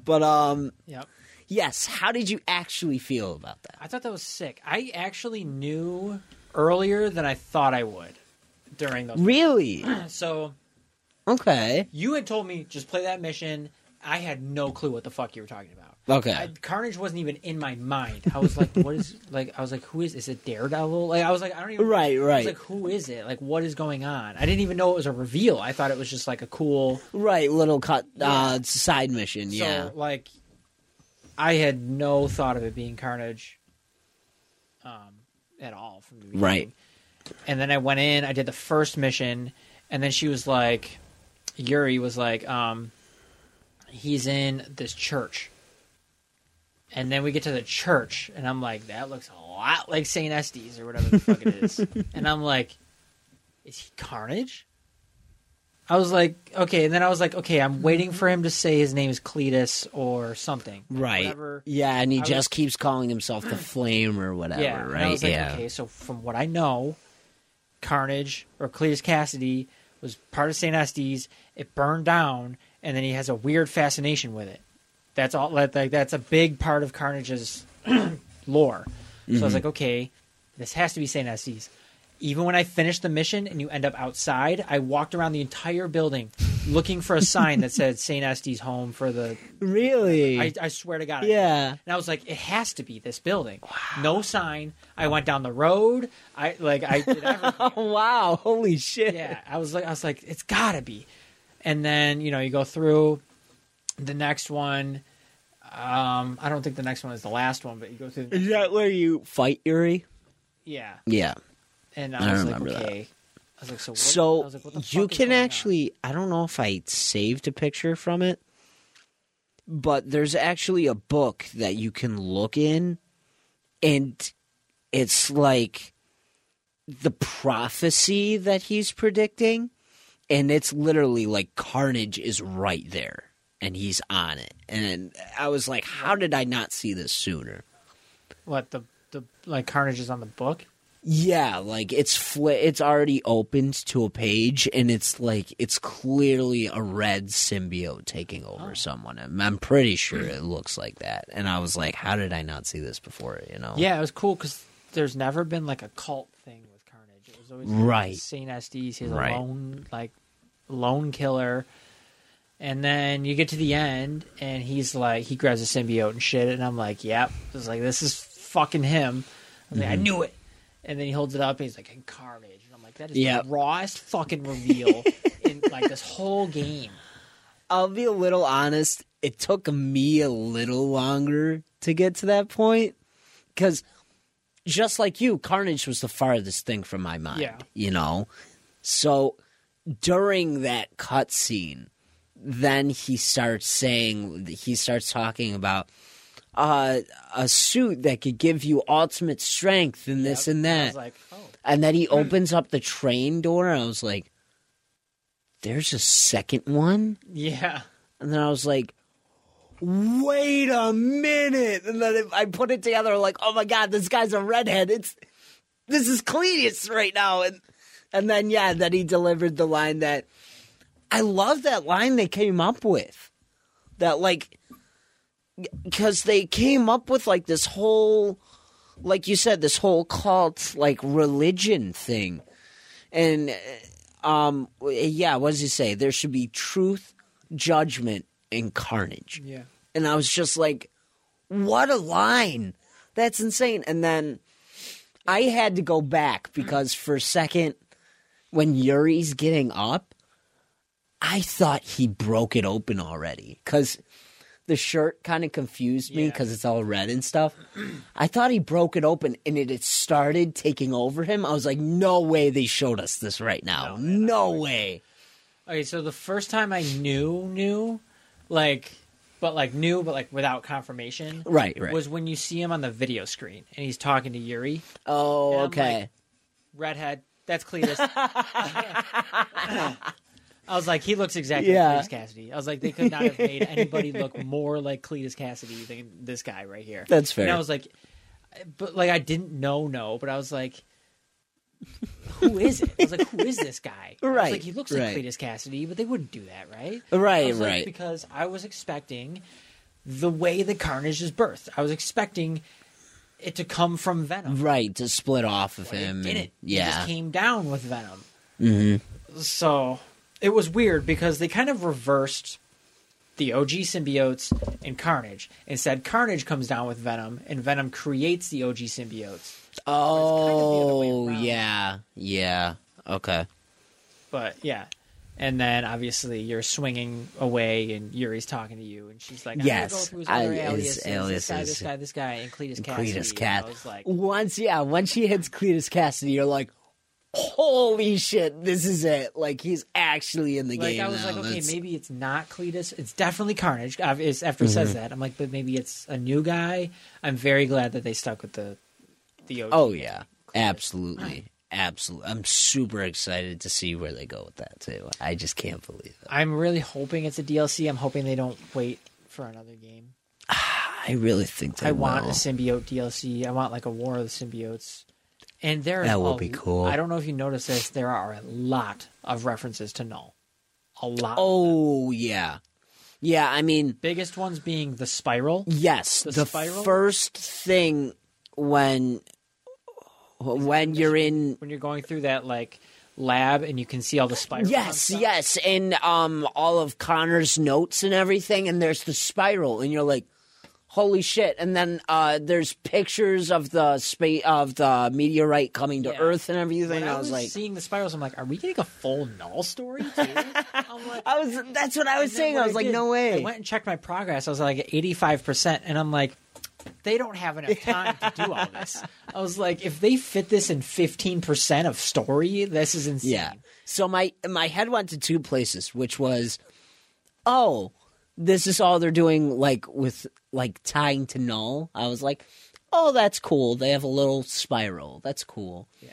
But um, Yep. yes. How did you actually feel about that? I thought that was sick. I actually knew earlier than I thought I would during those. Really? *clears throat* So Okay. you had told me just play that mission. I had no clue what the fuck you were talking about. Okay. I, Carnage wasn't even in my mind. I was like, "What is *laughs* like?" I was like, "Who is? Is it Daredevil?" Like, I was like, "I don't even." Right, I right. was like, "Who is it? Like, what is going on?" I didn't even know it was a reveal. I thought it was just like a cool. Right, little cut uh, side mission. Yeah, like, I had no thought of it being Carnage, um, at all from the beginning. Right. And then I went in. I did the first mission, and then she was like, Yuri was like, um, he's in this church. And then we get to the church, and I'm like, that looks a lot like Saint Estes or whatever the fuck it is. *laughs* And I'm like, is he Carnage? I was like, okay, and then I was like, okay, I'm waiting for him to say his name is Cletus or something. Right. Whatever. Yeah, and he I just was- keeps calling himself the Flame or whatever. yeah. right. Like, yeah. okay, so from what I know, Carnage or Cletus Kasady was part of Saint Estes. It burned down, and then he has a weird fascination with it. That's all. Like that's a big part of Carnage's *clears throat* lore. So I was mm-hmm. like, okay, this has to be Saint Estes. Even when I finished the mission and you end up outside, I walked around the entire building looking for a sign that said *laughs* Saint Estes home for the. Really? I, I swear to God. I yeah. and I was like, it has to be this building. No sign. I went down the road. I like I did everything. *laughs* Oh wow! Holy shit! yeah, I was like I was like, it's gotta be. And then, you know, you go through the next one. Um, I don't think the next one is the last one, but you go through the Is that where you fight Yuri? Yeah. Yeah. And I I was like, remember that. okay. I was like, so what, So was like, what the you can going on? actually. I don't know if I saved a picture from it, but there's actually a book that you can look in, and it's like the prophecy that he's predicting, and it's literally like Carnage is right there, and he's on it. And I was like, how did I not see this sooner? what the the like Carnage is on the book. Yeah, like it's fl- it's already opened to a page, and it's like it's clearly a red symbiote taking over Oh. someone. I'm, I'm pretty sure it looks like that. And I was like, how did I not see this before? You know? Yeah, it was cool because there's never been like a cult thing with Carnage. It was always Right. Saint Estes. He's Right. a lone like lone killer. And then you get to the end, and he's like, he grabs a symbiote and shit, and I'm like, yep. I was like, this is fucking him. I was like, I Mm-hmm. knew it. And then he holds it up, and he's like, "And Carnage, and I'm like, that is Yep. the rawest fucking reveal *laughs* in like this whole game. I'll be a little honest. It took me a little longer to get to that point because, just like you, Carnage was the farthest thing from my mind. Yeah. You know, so during that cutscene, then he starts saying he starts talking about uh, a suit that could give you ultimate strength and this Yep. and that. like, oh, And then he opens up the train door, and I was like, "There's a second one." yeah. And then I was like, wait a minute. And then I put it together like, oh my God, this guy's a redhead. It's, this is Cletus right now. And, and then, yeah, then he delivered the line that I love that line they came up with. That, like, because they came up with like this whole, like you said, this whole cult, like religion thing. And, um, yeah, what does he say? There should be truth, judgment, and carnage. Yeah. And I was just like, what a line. That's insane. And then I had to go back because for a second, when Yuri's getting up, I thought he broke it open already. Because the shirt kind of confused me Yeah. because it's all red and stuff. I thought he broke it open and it had started taking over him. I was like, no way they showed us this right now. No, way. Okay, so the first time I knew knew, like but like new, but like without confirmation. Right, right. Was when you see him on the video screen and he's talking to Yuri, oh, okay. like- redhead. That's Cletus. *laughs* *laughs* I was like, he looks exactly Yeah. like Cletus Kasady. I was like, they could not have made *laughs* anybody look more like Cletus Kasady than this guy right here. That's fair. And I was like, but like I didn't know, no, but I was like, who is it? I was like, who is this guy? Right, like, he looks like right. Cletus Kasady, but they wouldn't do that, right? Right, was like, right. because I was expecting the way the Carnage is birthed. I was expecting it to come from Venom. right to split off of him. It and- didn't. It yeah. just came down with Venom. mm-hmm. So it was weird because they kind of reversed the OG symbiotes and Carnage. Instead, Carnage comes down with Venom, and Venom creates the OG symbiotes. Oh, way around. yeah, yeah. Okay. But yeah. And then obviously you're swinging away, and Yuri's talking to you, and she's like, "I'm Yes, go I- aliases, this guy, this guy, this guy, and Cletus Kasady." Cletus And Cat. I was like, Once, yeah, once she hits Cletus Kasady, you're like, holy shit, this is it. Like he's actually in the like game I was now. like, okay, That's- maybe it's not Cletus. It's definitely Carnage. It's- After says Mm-hmm. that, I'm like, but maybe it's a new guy. I'm very glad that they stuck with the the OG. Oh yeah, absolutely, absolutely. I'm super excited to see where they go with that too. I just can't believe it. I'm really hoping it's a DLC. I'm hoping they don't wait for another game. *sighs* I really think they I want a symbiote DLC. I want like a War of the Symbiotes. And there That will a- be cool. I don't know if you noticed this. There are a lot of references to Knull. A lot. Oh yeah, yeah. I mean, biggest ones being the spiral. yes. The The, spiral? first thing when when you're in When you're going through that like lab and you can see all the spirals. Yes, yes, and um, all of Connor's notes and everything, and there's the spiral, and you're like, "Holy shit!" And then uh, there's pictures of the space of the meteorite coming to Yeah. Earth and everything. When I was like, seeing the spirals, I'm like, are we getting a full Knull story too? *laughs* I'm like, I was. That's what I was saying. I was like, did, no way. I went and checked my progress. I was like 85%, and I'm like, they don't have enough time to do all this. I was like, if they fit this in 15% of story, this is insane. Yeah. So my my head went to two places, which was, oh, this is all they're doing, like with like tying to Knull. I was like, oh, that's cool. They have a little spiral. That's cool. Yeah.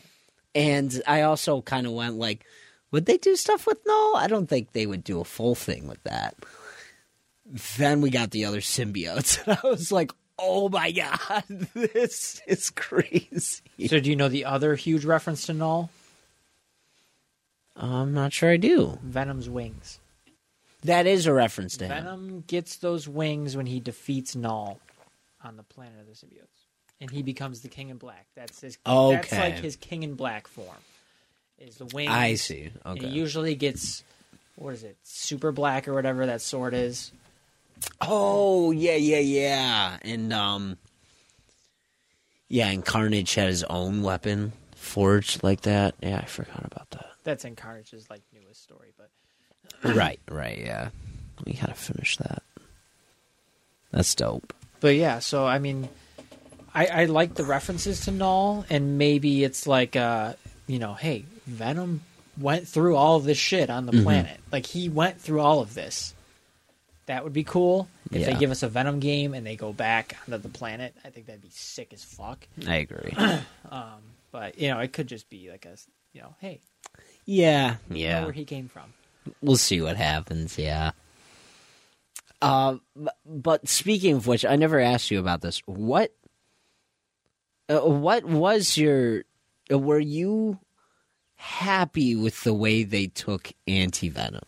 And I also kind of went like, would they do stuff with Knull? I don't think they would do a full thing with that. Then we got the other symbiotes, and *laughs* I was like, oh my god, *laughs* this is crazy. So do you know the other huge reference to Knull? I'm not sure I do. Venom's wings. That is a reference to him. Venom gets those wings when he defeats Knull on the planet of the symbiotes. And he becomes the King in Black. That's his that's Okay. like his King in Black form. Is the wings. I see. And Okay. he usually gets what is it? Super black or whatever that sword is. Oh yeah, yeah, yeah. And um, yeah, and Carnage had his own weapon forged like that. Yeah, I forgot about that. That's in Carnage's like newest story, but right, *clears throat* right, yeah. We gotta finish that. That's dope. But yeah, so I mean, I, I like the references to Knull, and maybe it's like, uh, you know, hey, Venom went through all of this shit on the planet. Like he went through all of this. That would be cool if they give us a Venom game and they go back onto the planet. I think that'd be sick as fuck. *clears throat* I agree. Um, but you know, it could just be like a, you know, hey, yeah, yeah. where he came from. We'll see what happens. Yeah. Uh, but speaking of which, I never asked you about this. What? Uh, what was your? Uh, were you happy with the way they took anti venom?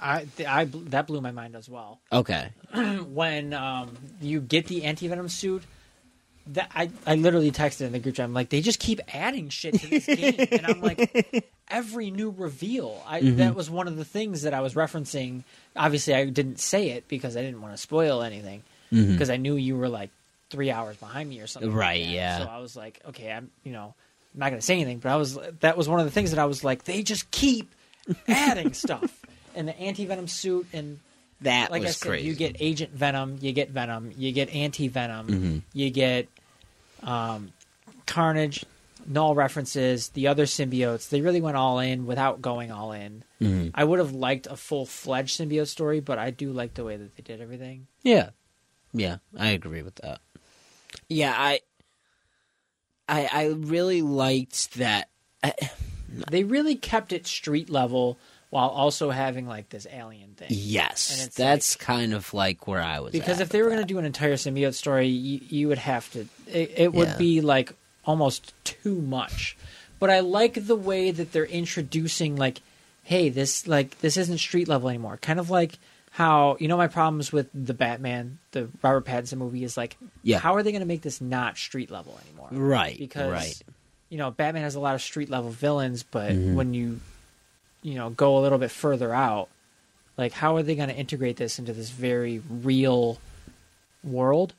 I, I that blew my mind as well. Okay. *clears throat* when um, you get the anti venom suit, that I, I literally texted in the group chat. I'm like, they just keep adding shit to this game, and I'm like, *laughs* every new reveal. I mm-hmm. that was one of the things that I was referencing. Obviously, I didn't say it because I didn't want to spoil anything mm-hmm. because I knew you were like three hours behind me or something. like Right, that. yeah. So I was like, okay, I'm you know, I'm not gonna say anything, but I was that was one of the things that I was like, they just keep adding *laughs* stuff. And the anti venom suit and That like was I said, crazy. you get Agent Venom, you get Venom, you get Anti Venom, Mm-hmm. you get um, Carnage, Knull references, the other symbiotes. They really went all in without going all in. Mhm. I would have liked a full fledged symbiote story, but I do like the way that they did everything. Yeah, yeah, I agree with that. Yeah, I, I, I really liked that. I, They really kept it street level while also having like this alien thing. Yes, that's kind of like where I was. Because if they were going to do an entire symbiote story, you, you would have to. It, it would Yeah. be like almost too much. But I like the way that they're introducing like, hey, this like this isn't street level anymore. Kind of like how you know my problems with the Batman, the Robert Pattinson movie is like, Yeah. how are they going to make this not street level anymore? right, Because right, you know Batman has a lot of street level villains, but Mhm. when you you know go a little bit further out, like how are they going to integrate this into this very real world?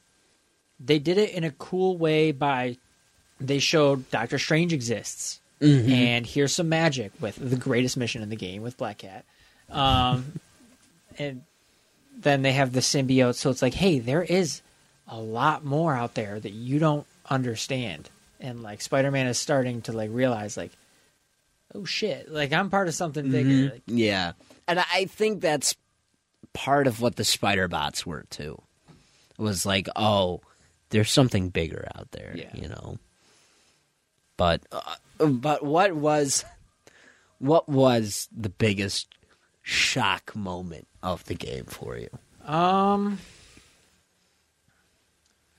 They did it in a cool way by they showed Doctor Strange exists, Mhm. and here's some magic with the greatest mission in the game with Black Cat, um, *laughs* and then they have the symbiote. So it's like, hey, there is a lot more out there that you don't understand, and like Spider-Man is starting to like realize like, oh shit, like I'm part of something bigger. Mhm. Like, yeah, and I I think that's part of what the spider bots were too. It Was like, oh, there's something bigger out there, Yeah. you know. But uh, but what was what was the biggest shock moment of the game for you? Um,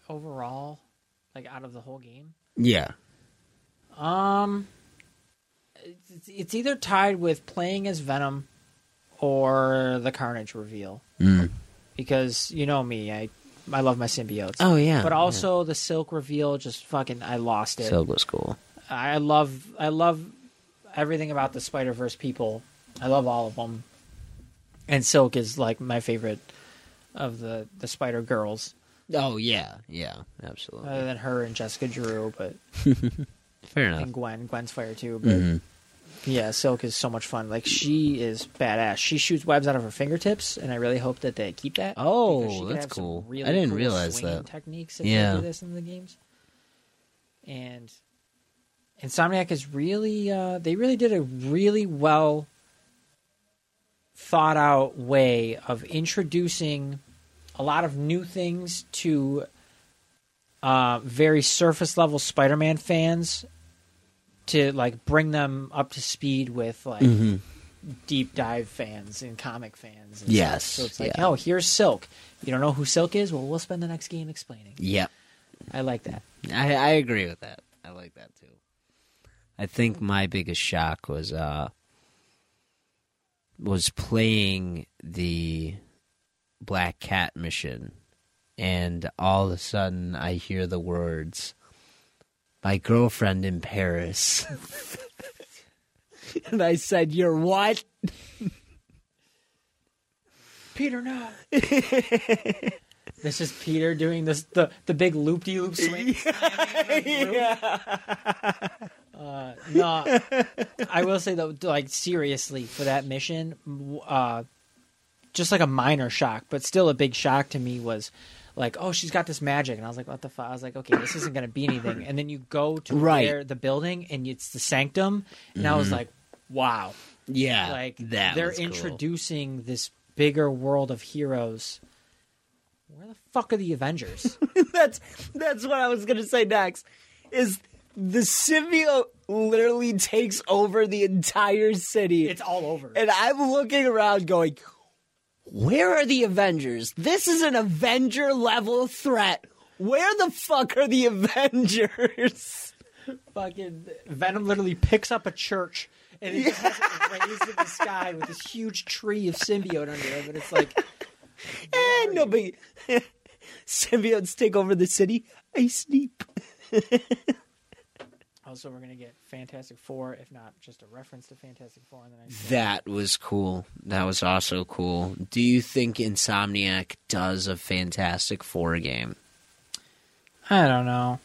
overall, like out of the whole game, Yeah. um, it's, it's either tied with playing as Venom or the Carnage reveal Mm. because you know me, I I love my symbiotes. Oh yeah. But also the Silk reveal, just fucking, I lost it. Silk was cool. I love, I love everything about the Spider Verse people. I love all of them, and Silk is like my favorite of the the Spider Girls, Oh yeah, yeah, absolutely. other than her and Jessica Drew, but *laughs* Fair enough. and Gwen. Gwen's fire too, but Mhm. Yeah, Silk is so much fun. Like she is badass. She shoots webs out of her fingertips, and I really hope that they keep that. Oh, because she could that's cool. really I didn't cool realize that. techniques if Yeah. they do this in the games. And Insomniac is really uh, they really did a really well thought out way of introducing a lot of new things to uh, very surface level Spider-Man fans to like bring them up to speed with like Mhm. deep dive fans and comic fans. And Yes, stuff. so it's like, yeah. oh, here's Silk. You don't know who Silk is? Well, we'll spend the next game explaining. Yep. I like that. I, I agree with that. I like that too. I think my biggest shock was uh was playing the Black Cat mission and all of a sudden I hear the words my girlfriend in Paris. *laughs* and I said, You're what? Peter, no. *laughs* this is Peter doing this the the big loop de loop swing. *laughs* Uh, no, I will say though, like seriously, for that mission, uh, just like a minor shock, but still a big shock to me was like, oh, she's got this magic, and I was like, what the fuck? I was like, okay, this isn't gonna be anything. And then you go to Right. where the building, and it's the sanctum, and I was mm-hmm. like, wow, Yeah. like that they're was cool. introducing this bigger world of heroes. Where the fuck are the Avengers? *laughs* that's that's what I was gonna say next. Is the symbiote literally takes over the entire city, it's all over. and I'm looking around going, "Where are the Avengers? This is an Avenger level threat. Where the fuck are the *laughs* Avengers?" fucking Venom literally picks up a church and it just has it raised in the sky with this huge tree of symbiote under it. and it's like, *laughs* Eh, no big. *laughs* Symbiotes take over the city. I sleep. Also we're gonna get Fantastic Four, if not just a reference to Fantastic Four in the next. game. That was cool. That was also cool. Do you think Insomniac does a Fantastic Four game? I don't know.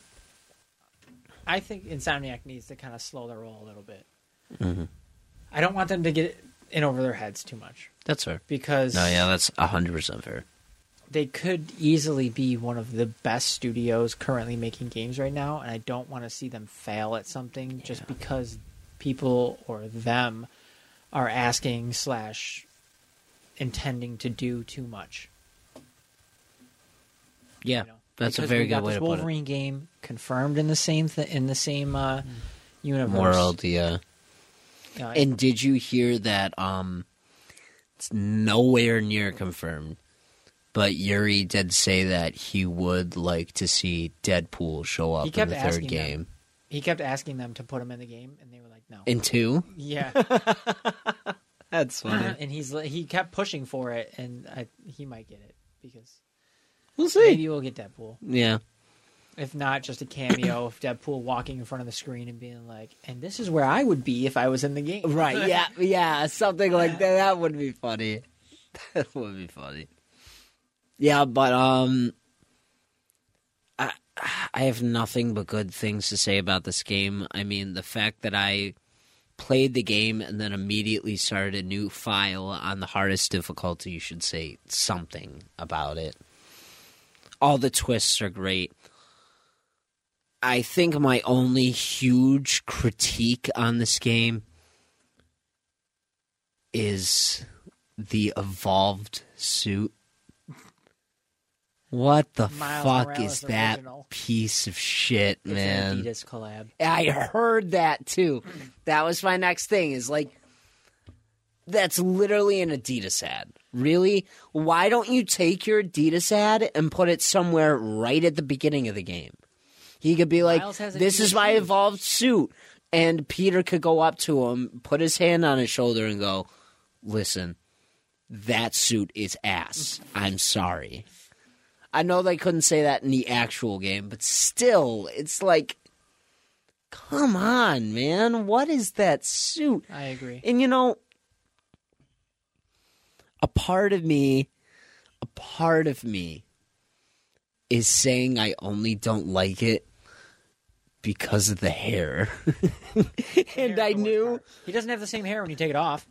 I think Insomniac needs to kind of slow their roll a little bit. Mhm. I don't want them to get in over their heads too much That's fair. because No, yeah, that's hundred percent fair. They could easily be one of the best studios currently making games right now, and I don't want to see them fail at something just because people or them are asking slash intending to do too much. Yeah, you know? that's a very we got good way this to put it. Wolverine game confirmed in the same th- in the same uh, universe. World, yeah. Uh, And did you hear that? Um, it's nowhere near confirmed, but Yuri did say that he would like to see Deadpool show up He in kept the third asking game. he kept asking them to put him in the game, and they were like, "No." In two, yeah, *laughs* that's uh, funny. and he's li- he kept pushing for it, and I, he might get it because We'll see. maybe we'll get Deadpool. Yeah, If not, just a cameo of Deadpool walking in front of the screen and being like, "And this is where I would be if I was in the game." right. Yeah, yeah, something like *laughs* that. That would be funny. *laughs* That would be funny. Yeah, but um, I I have nothing but good things to say about this game. I mean, the fact that I played the game and then immediately started a new file on the hardest difficulty, you should say something about it. All the twists are great. I think my only huge critique on this game is the evolved suit. What the Miles fuck Morales is that original. piece of shit, It's man? an Adidas collab. I heard that too. That was my next thing. Is like, that's literally an Adidas ad. Really? Why don't you take your Adidas ad and put it somewhere right at the beginning of the game? He could be like, Miles has "This is my shoes." evolved suit," and Peter could go up to him, put his hand on his shoulder, and go, "Listen, that suit is ass. I'm sorry." I know they couldn't say that in the actual game, but still, it's like, come on, man. What is that suit? I agree. And you know, a part of me, a part of me is saying I only don't like it because of the hair. *laughs* and I knew he doesn't have the same hair when you take it off.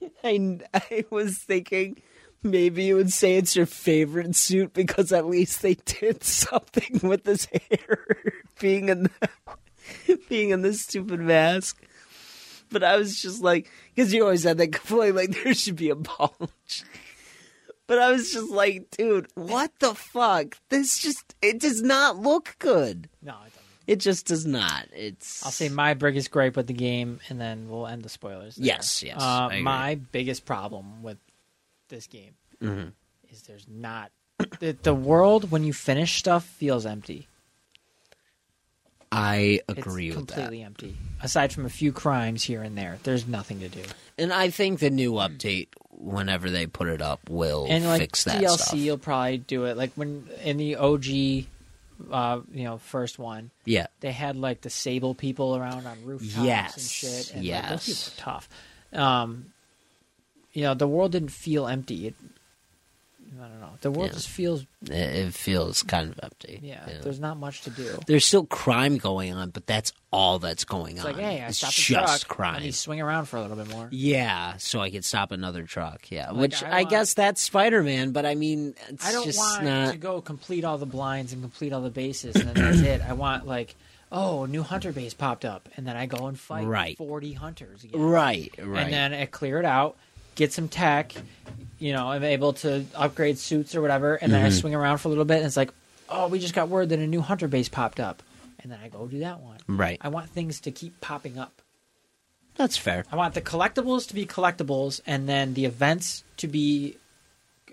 *laughs* I, I was thinking maybe you would say it's your favorite suit because at least they did *laughs* something with this hair *laughs* being in the, *laughs* being in this stupid mask. But I was just like, because you always had that complaint, like there should be a bulge. But I was just like, dude, what the fuck? This just it does not look good. No, it doesn't. It just does not. It's I'll say my biggest gripe with the game, and then we'll end the spoilers. there. Yes, yes, Uh, my biggest problem with this game Mhm. is there's not *coughs* the, the world when you finish stuff feels empty. I It's agree with that. completely empty. Aside from a few crimes here and there, there's nothing to do. And I think the new update, whenever they put it up, will And like fix that DLC, stuff. you'll probably do it. Like when in the OG, uh, you know, first one, Yeah, they had like the sable people around on rooftops and shit. And like, those yes. people are tough. Um, you know, the world didn't feel empty. It, I don't know. The world Yeah. just feels it, feels kind of empty. yeah, There's not much to do. There's still crime going on, but that's all that's going It's on. like, hey, I it's stopped the just truck. crime. Let me swing around for a little bit more. Yeah, so I could stop another truck. Yeah, Like, which I I, want- guess that's Spider Man, but I mean, it's I don't just want not. to go complete all the blinds and complete all the bases, and then that's it. I want like, oh, a new hunter base popped up, and then I go and fight Right. forty hunters again. Right, right. and then I clear it out, get some tech. You know, I'm able to upgrade suits or whatever, and then I Mm-hmm. swing around for a little bit, and it's like, oh, we just got word that a new hunter base popped up, and then I go do that one. right. I want things to keep popping up. That's fair. I want the collectibles to be collectibles, and then the events to be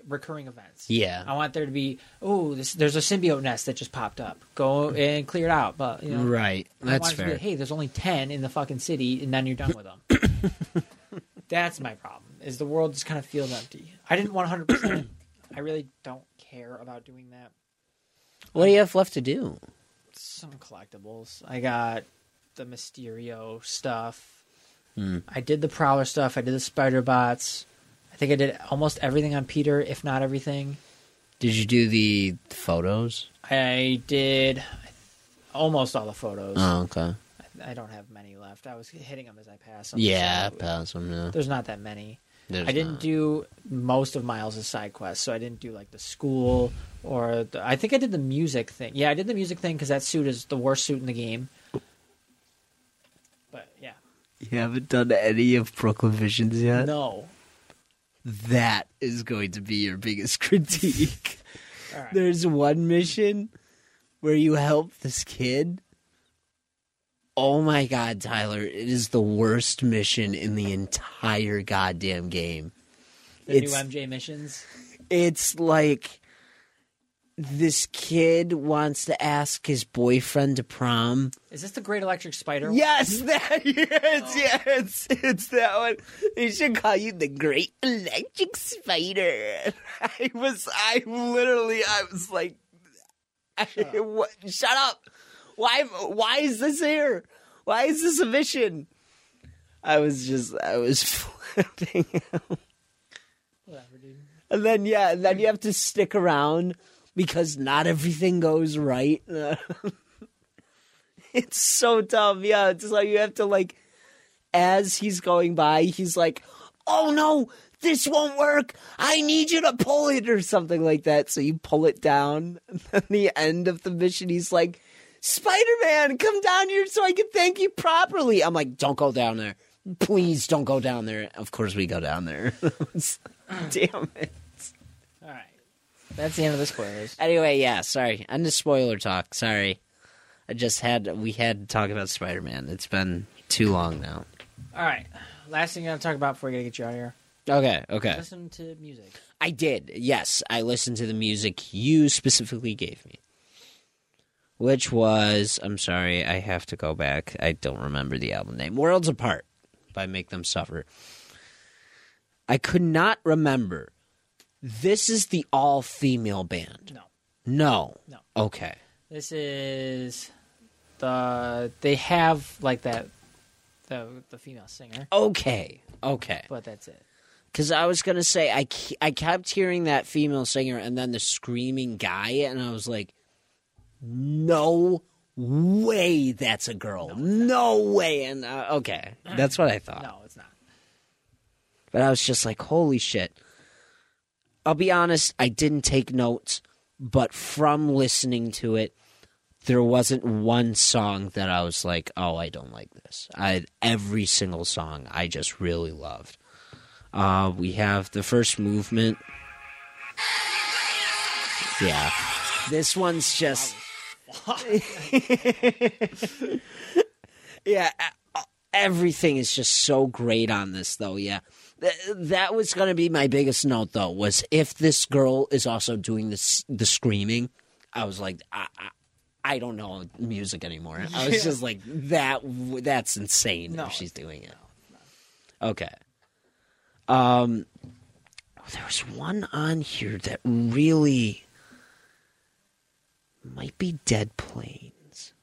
recurring events. Yeah. I want there to be oh, this, there's a symbiote nest that just popped up. Go and clear it out, but you know, Right. I That's want it to be, fair. hey, there's only ten in the fucking city, and then you're done with them. *laughs* That's my problem. Is the world just kind of feels empty? I didn't want 100. percent I really don't care about doing that. What do you have left to do? Some collectibles. I got the Mysterio stuff. Hmm. I did the Prowler stuff. I did the Spider Bots. I think I did almost everything on Peter, if not everything. Did you do the photos? I did almost all the photos. Oh, okay. I don't have many left. I was hitting them as I passed them. Yeah, so pass them. Yeah. there's not that many. There's I didn't not. do most of Miles' side quests, so I didn't do like the school or the, I think I did the music thing. Yeah, I did the music thing because that suit is the worst suit in the game. But yeah, You haven't done any of Brooklyn Visions yet. no. That is going to be your biggest *laughs* critique. Right. There's one mission where you help this kid. Oh my god, Tyler! It is the worst mission in the entire goddamn game. The it's- new MJ missions. it's like this kid wants to ask his boyfriend to prom. Is this the Great Electric Spider? Yes, *laughs* that yes, yes, it's that one. They should call you the Great Electric Spider. *laughs* I was, I literally, I was like, *laughs* shut up. What, shut up. Why, why is this here? Why is this a mission? I was just, I was *laughs* flipping. Whatever, dude. And then yeah, and then you have to stick around because not everything goes right. *laughs* it's so dumb. Yeah, it's like you have to like as he's going by, he's like, "Oh no, this won't work. I need you to pull it or something like that." So you pull it down. *laughs* And then the end of the mission, he's like, "Spider-Man, come down here so I can thank you properly." I'm like, "Don't go down there. Please don't go down there." Of course we go down there. *laughs* Damn it. All right. That's the end of the spoilers. Anyway, yeah, sorry. End of spoiler talk. Sorry. I just had we had to talk about Spider Man. It's been too long now. All right. Last thing I'm going to talk about before we got to get you out of here. Okay, okay. Listen to music. I did. Yes, I listened to the music you specifically gave me. Which was I'm sorry, I have to go back. I don't remember the album name. Worlds Apart by Make Them Suffer. I could not remember. This is the all female band. No. No. No. Okay. This is the they have like that the the female singer, Okay. Okay. but that's it. Because I was gonna say I I kept hearing that female singer and then the screaming guy, and I was like, no way, that's a girl. No, way. And uh, okay, that's what I thought. No, it's not. But I was just like, holy shit. I'll be honest, I didn't take notes, but from listening to it, there wasn't one song that I was like, oh, I don't like this. I every single song I just really loved. Uh, we have the first movement. Yeah. This one's just. Yeah, uh, everything is just so great on this, though. Yeah. That was going to be my biggest note, though, was if this girl is also doing this, the screaming, I was like, I, I, I don't know music anymore. I was *laughs* just like, that. that's insane No, if she's doing it. Okay. Um, there was one on here that really might be Dead Plains.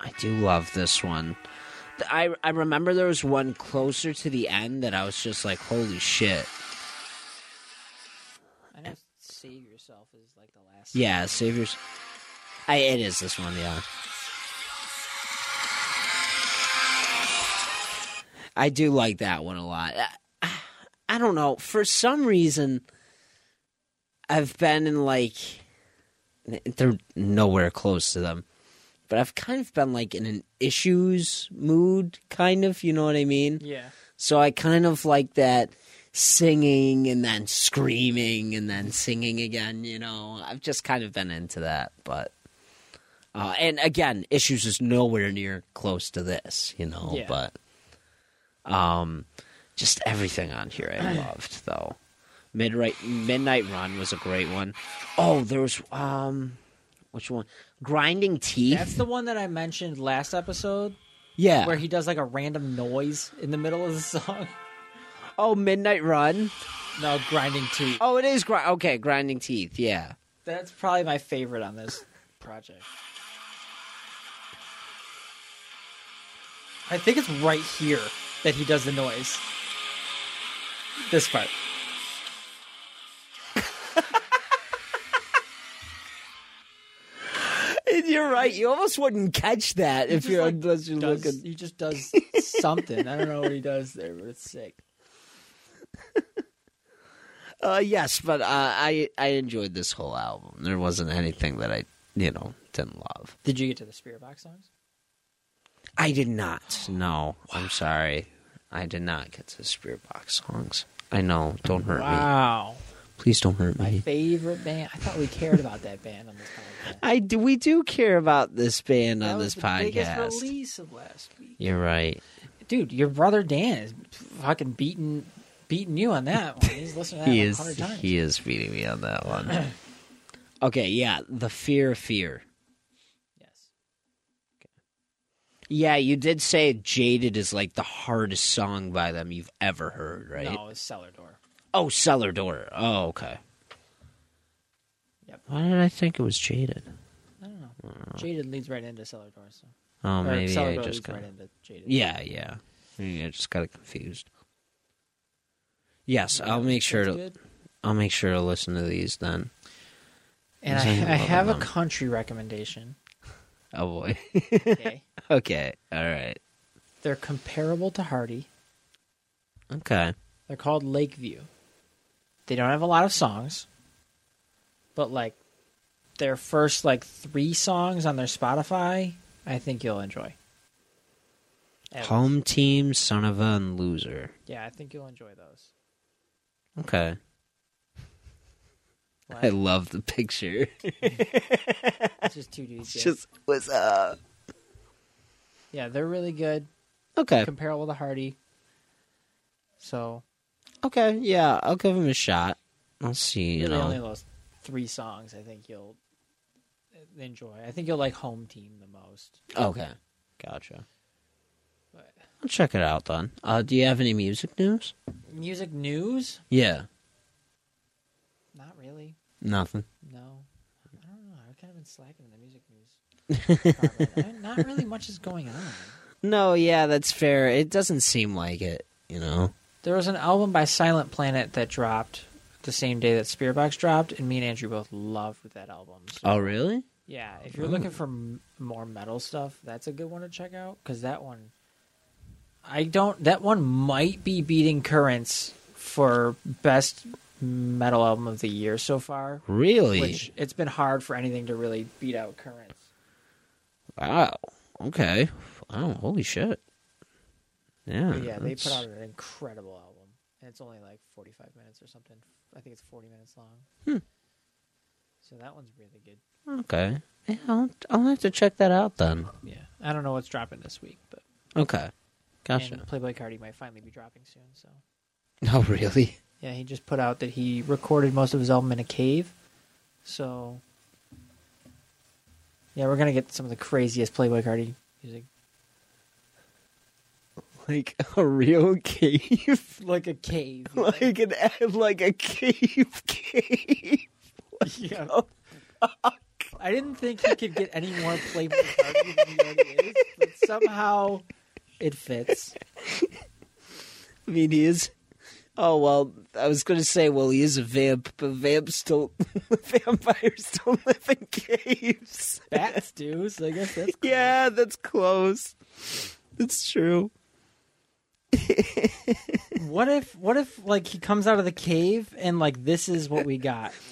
I do love this one. I I remember there was one closer to the end that I was just like, holy shit. I know "Save Yourself" is like the last. Yeah, Saviors. I it is this one, yeah. I do like that one a lot. I, I don't know. For some reason, I've been in like they're nowhere close to them, but I've kind of been like in an issues mood, kind of. You know what I mean? Yeah. So I kind of like that singing and then screaming and then singing again, you know. I've just kind of been into that, but uh, and again, issues is nowhere near close to this, you know, Yeah. but um just everything on here I *clears throat* loved though. Midnight Midnight Run was a great one. Oh, there was um which one? Grinding Teeth. That's the one that I mentioned last episode, yeah. where he does like a random noise in the middle of the *laughs* song. oh, Midnight Run. No, grinding teeth. Oh, it is gri- okay, Grinding Teeth. Yeah. That's probably my favorite on this project. I think it's right here that he does the noise. This part. *laughs* You're right. You almost wouldn't catch that if you're like, unless you're Does, looking. he just does something. I don't know what he does there, but it's sick. *laughs* Uh, yes, but uh, I I enjoyed this whole album. There wasn't anything that I you know didn't love. Did you get to the Spiritbox songs? I did not. No, I'm sorry. I did not get to the Spirit Box songs. I know. Don't hurt me. Wow. Please don't hurt My me. favorite band. I thought we cared about that band on this podcast. I do. We do care about this band that on this podcast. release of last week. You're right. Dude, your brother Dan is fucking beating beating you on that one. He's that *laughs* He is. 100 times. He is beating me on that one. *clears throat* okay. Yeah. The fear of fear. Yes. Yeah, you did say "Jaded" is like the hardest song by them you've ever heard, right? No, it's Cellar Door. Oh, Cellar Door. Oh, okay. Yep. Why did I think it was Jaded? I don't know. Jaded leads right into Cellar Door. So. Oh, or maybe Cellar I Door just got. right into Jaded. Yeah, yeah. Maybe I just got confused. Yes, I'll make sure to. good. I'll make sure to listen to these then. And I, I love have a country recommendation. *laughs* Oh boy. Okay. *laughs* okay. All right. They're comparable to Hardy. Okay. They're called Lakeview. They don't have a lot of songs, but like their first like three songs on their Spotify, I think you'll enjoy. At Home team, son of a, and loser. Yeah, I think you'll enjoy those. Okay. What? I love the picture. *laughs* *laughs* It's just two dudes. Just what's up. yeah, they're really good. Okay. Comparable to Hardy. So Okay. Yeah, I'll give him a shot. I'll see. You only know. those three songs I think you'll enjoy. I think you'll like Home Team the most. Okay. Gotcha. But I'll check it out then. Uh, do you have any music news? music news? Yeah. Not really. Nothing. No. I don't know. I've kind of been slacking in the music news. *laughs* Not really much is going on. No, yeah, that's fair. It doesn't seem like it, you know. There was an album by Silent Planet that dropped the same day that Spiritbox dropped, and me and Andrew both loved that album. So, Oh, really? yeah, if you're looking oh. for m- more metal stuff, that's a good one to check out because that one, I don't. That one might be beating Currents for best metal album of the year so far. Really? Which it's been hard for anything to really beat out Currents. Wow. Okay. Wow. Oh, holy shit. Yeah. But yeah, they put that's- out an incredible album, and it's only like 45 minutes or something. I think it's 40 minutes long. Hmm. So that one's really good. Okay. Yeah, I'll, I'll have to check that out then. Yeah, I don't know what's dropping this week, but Okay. Gotcha. and Playboi Carti might finally be dropping soon. So *laughs* Oh, really? yeah, he just put out that he recorded most of his album in a cave. So yeah, we're gonna get some of the craziest Playboi Carti music, Like a real cave? *laughs* like a cave. like an *laughs* like a cave cave. *laughs* yeah. Oh, I didn't think he could get any more Carti than he already is, but somehow it fits. I mean, he is. Oh well, I was going to say, well, he is a vamp, but vamps don't. vampires don't live in caves. Bats do, so I guess that's cool. Yeah, that's close. It's true. *laughs* What if what if like he comes out of the cave and like this is what we got? *laughs*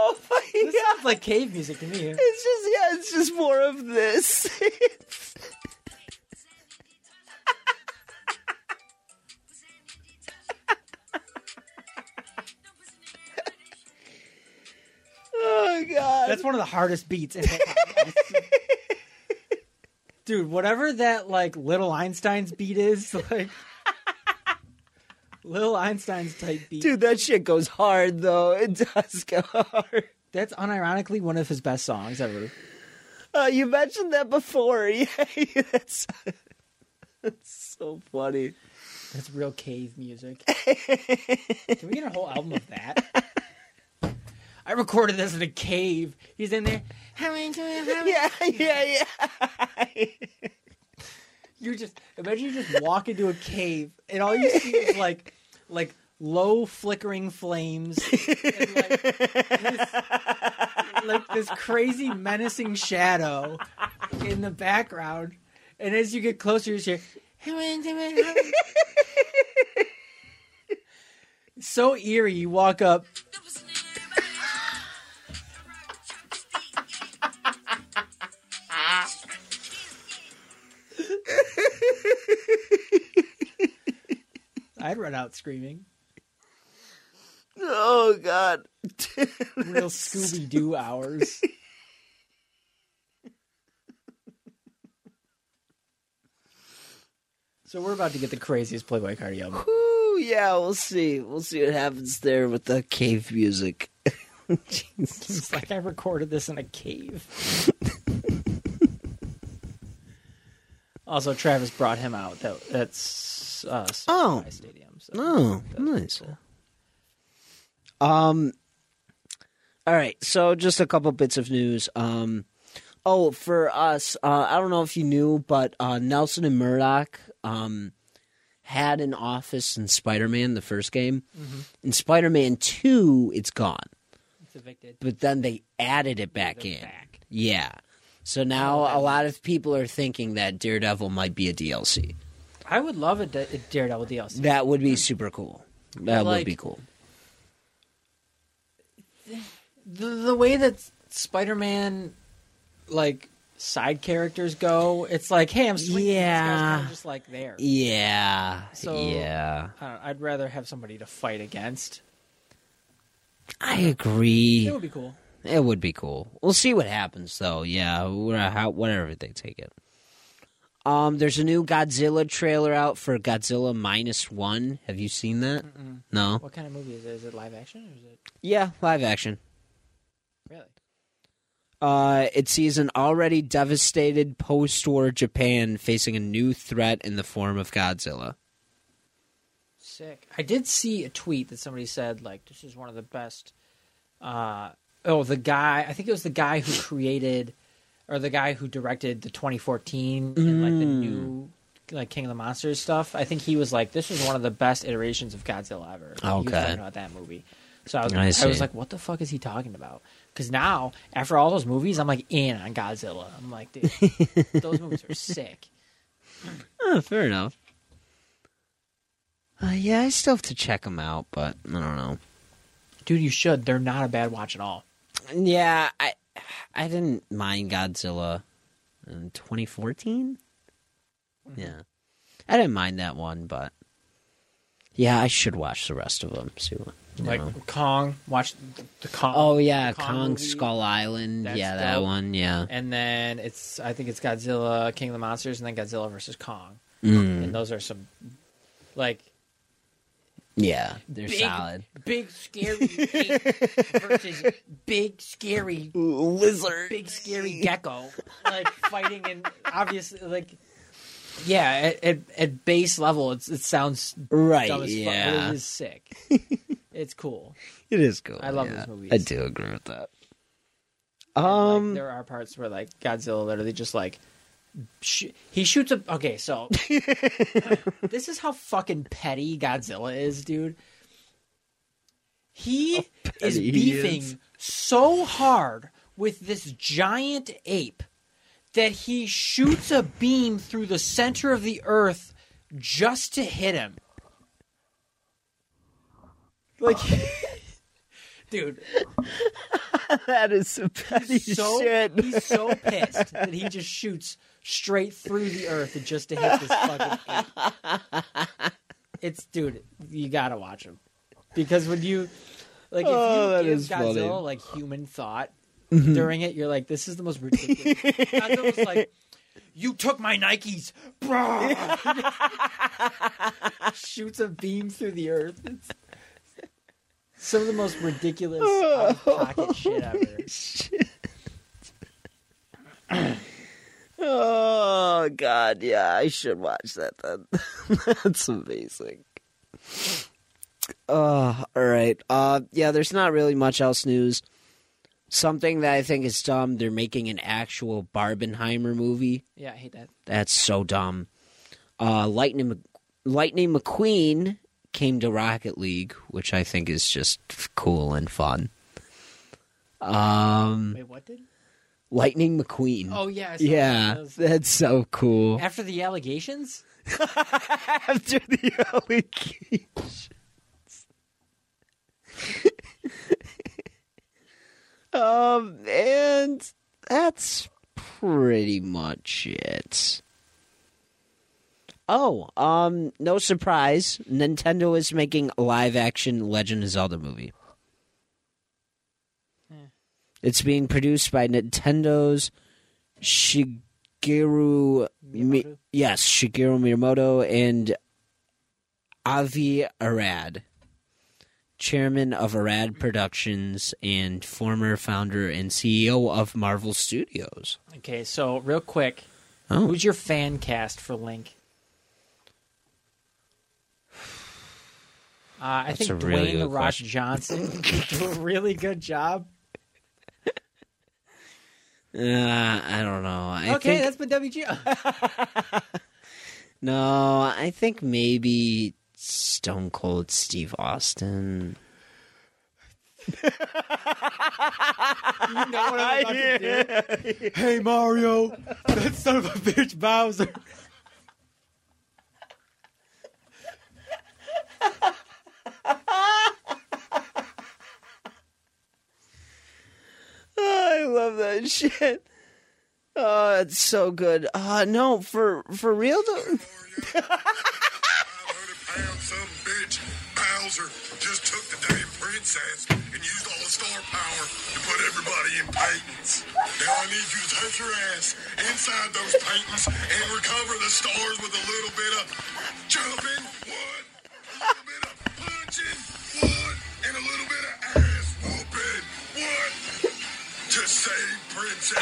Oh my This god! sounds like cave music to me. It's just yeah, it's just more of this. *laughs* god! That's one of the hardest beats in hip hop. *laughs* Dude, whatever that like little Einstein's beat is, *laughs* like Little Einstein's type beat. Dude, that shit goes hard though. It does go hard. That's unironically one of his best songs ever. Uh, you mentioned that before. *laughs* Yeah, that's that's so funny. That's real cave music. Can we get a whole album of that? I recorded this in a cave. He's in there. How many times? How many Yeah, yeah, yeah. You just imagine you just walk into a cave and all you see is like like low flickering flames, and like this, like this crazy menacing shadow in the background. And as you get closer, you hear. so eerie. You walk up. I'd run out screaming. Oh God. *laughs* Real Scooby Doo hours. so we're about to get the craziest Playboi Carti album. Ooh, yeah, we'll see. We'll see what happens there with the cave music. Jesus. *laughs* It's like I recorded this in a cave. *laughs* also, Travis brought him out. That that's uh, Oh. Stadium. So Oh, nice. cool. Um. All right, so just a couple bits of news. Um. Oh, for us, uh, I don't know if you knew, but uh, Nelson and Murdoch um, had an office in Spider-Man, the first game. In Spider-Man Two, it's gone, It's evicted. but then they added it back They're in. back. Yeah. So now a lot of people are thinking that Daredevil might be a DLC. I would love a, Da- a Daredevil DLC. That would be super cool. That would be cool. the, the way that Spider-Man like side characters go, it's like, hey, I'm swinging. Yeah. This guy's kinda just like there. Yeah. So- yeah. I don't, I'd rather have somebody to fight against. I agree. It would be cool. It would be cool. We'll see what happens, though. Yeah, whatever they take it. Um, there's a new Godzilla trailer out for Godzilla minus one. Have you seen that? No. What kind of movie is it? Is it live action or is it Yeah, live action. really? Uh, it sees an already devastated post-war Japan facing a new threat in the form of Godzilla. Sick. I did see a tweet that somebody said like this is one of the best. Uh, oh, the guy. I think it was the guy who created, or the guy who directed the 2014 and like the Mm. new like King of the Monsters stuff. I think he was like, this is one of the best iterations of Godzilla ever. He was Okay. talking about that movie. So I was, I I, was like, what the fuck is he talking about? Because now, after all those movies, I'm like in on Godzilla. I'm like, dude, *laughs* those movies are sick. Oh, fair enough. Uh, yeah, I still have to check them out, but I don't know. Dude, you should. They're not a bad watch at all. Yeah, I I didn't mind Godzilla in 2014. Yeah, I didn't mind that one, but yeah, I should watch the rest of them. See what. Like know. Kong, watch the, the Kong. oh yeah, Kong Kong. Skull Island. That's yeah, that one. Yeah. And then it's I think it's Godzilla, King of the Monsters, and then Godzilla versus Kong. Mm, And those are some like yeah, they're big, solid. big scary *laughs* ape versus big scary Lizard. big scary gecko like fighting and obviously like yeah at, at, at base level it's, it sounds Right. dumb as fuck but Yeah. it is sick *laughs* it's cool It is cool. I love yeah. those movies. I do agree with that. And, Um. like, there are parts where like Godzilla literally just like sh- he shoots a okay so *laughs* this is how fucking petty Godzilla is dude he is he beefing is. so hard with this giant ape that he shoots a beam through the center of the earth just to hit him like *laughs* dude *laughs* that is some petty so he's so pissed that he just shoots straight through the earth just to hit this fucking. It's dude, you gotta watch him because when you like if Oh, you give Godzilla funny. like human thought Mm-hmm. during it, you're like, this is the most ridiculous. *laughs* Godzilla's like. You took my Nikes, bro. *laughs* Shoots a beam through the earth. It's some of the most ridiculous out of pocket *laughs* shit ever. *clears throat* Oh God, yeah, I should watch that then. *laughs* That's amazing. Uh, all right. Uh, yeah, there's not really much else news. Something that I think is dumb. They're making an actual Barbenheimer movie. Yeah, I hate that. That's so dumb. Uh, Lightning Mc- Lightning McQueen came to Rocket League, which I think is just cool and fun. Um, Wait, what did? Lightning McQueen. Oh yeah, yeah, that. that's so cool. After the allegations, *laughs* After the allegations. *laughs* um, and that's pretty much it. Oh, um, no surprise. Nintendo is making a live action Legend of Zelda movie. It's being produced by Nintendo's Shigeru Mi- Miyamoto? yes, Shigeru Miyamoto and Avi Arad, chairman of Arad Productions and former founder and CEO of Marvel Studios. okay. So real quick, Oh, who's your fan cast for Link? Uh, I That's think a really Dwayne the Rock question. Johnson *laughs* did a really good job. *laughs* uh, I don't know. I okay, think, that's been WGO. *laughs* no, I think maybe Stone Cold Steve Austin. you know what I'm about to do? Hey Mario, that son of a bitch Bowser. I love that shit. Oh, it's so good. Uh no, for for real though. 500 pound some bitch Bowser just took the damn princess and used all the star power to put everybody in paintings. Now I need you to touch your ass inside those paintings and recover the stars with a little bit of jumping, what? A little bit of punching, so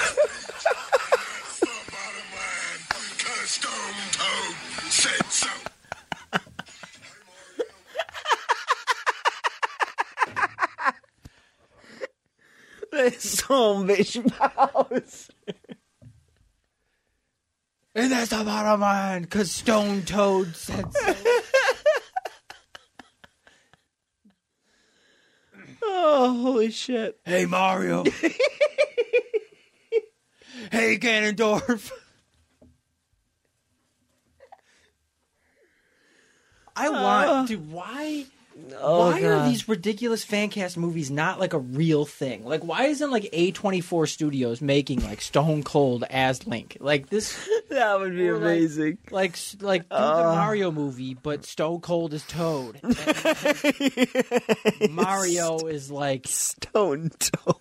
bitch mouse. And that's the bottom line, because Stone Toad said so. Oh holy shit. Hey Mario. *laughs* hey Ganondorf. *laughs* I want uh. dude, why Oh, why God. are these ridiculous fan cast movies not like a real thing? Like why isn't like A24 Studios making like Stone Cold as Link? Like this *laughs* that would be Or, like- amazing. like like do the uh. Mario movie but Stone Cold is Toad. *laughs* Mario is like Stone Toad.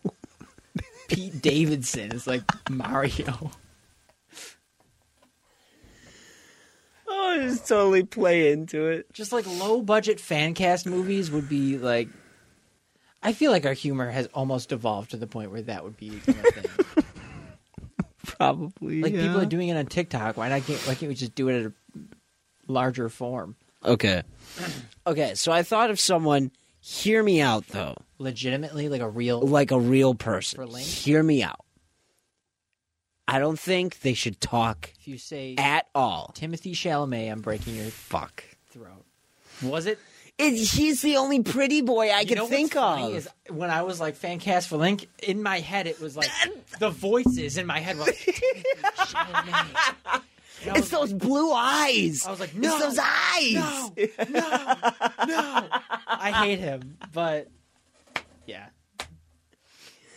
Pete Davidson is like Mario. Oh, just totally play into it. Just like low budget fan cast movies would be like. I feel like our humor has almost evolved to the point where that would be a thing. *laughs* Probably. like people are doing it on TikTok. Why not? Can't, why can't we just do it at a larger form? Okay. *clears throat* Okay, so I thought of someone. Hear me out, though. Legitimately, like a real. Like a real person. For Link? Hear me out. I don't think they should talk If you say at all. Timothy Chalamet, I'm breaking your Fuck. throat. Was it? It, he's the only pretty boy I You can know think what's funny of. Is when I was like fan cast for Link, in my head it was like *laughs* the voices in my head were like. *laughs* Timothy Chalamet. And I it's was those blue eyes. I was like, it's no, those eyes. No, no, no. I hate him, but yeah.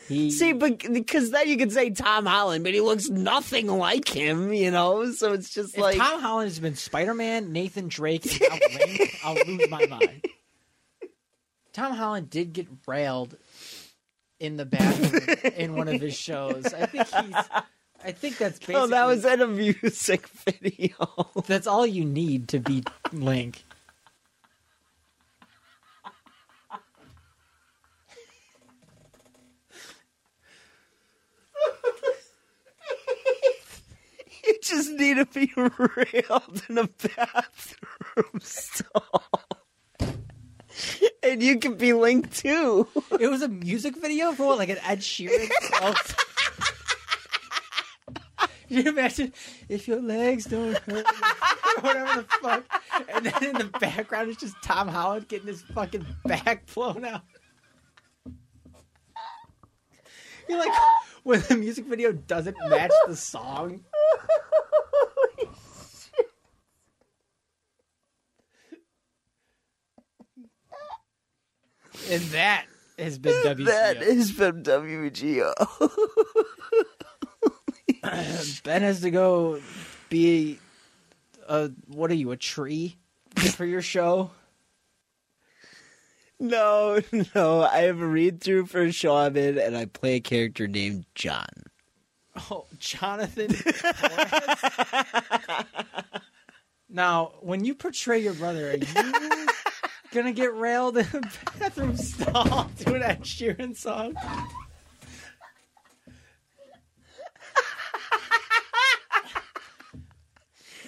He, See, but because then you could say Tom Holland, but he looks nothing like him, you know. So it's just if like Tom Holland has been Spider Man, Nathan Drake, and Link, *laughs* I'll lose my mind. Tom Holland did get railed in the bathroom *laughs* in one of his shows. I think he's. I think that's basically. oh, that was in a music *laughs* video. That's all you need to be Link. You just need to be *laughs* railed in a bathroom *laughs* stall, and you can be linked too. It was a music video for what, like an Ed Sheeran song. Can you imagine if your legs don't hurt, or whatever the fuck? and then in the background is just Tom Holland getting his fucking back blown out. You're like when the music video doesn't match the song. And that has been WTF. That is from WGO. Ben has to go be a what are you a tree for your show? no, *laughs* no. I have a read through for Shaman, and I play a character named John. *laughs* Oh, Jonathan. Now, when you portray your brother, are you *laughs* gonna get railed in a bathroom stall to an Ed Sheeran song?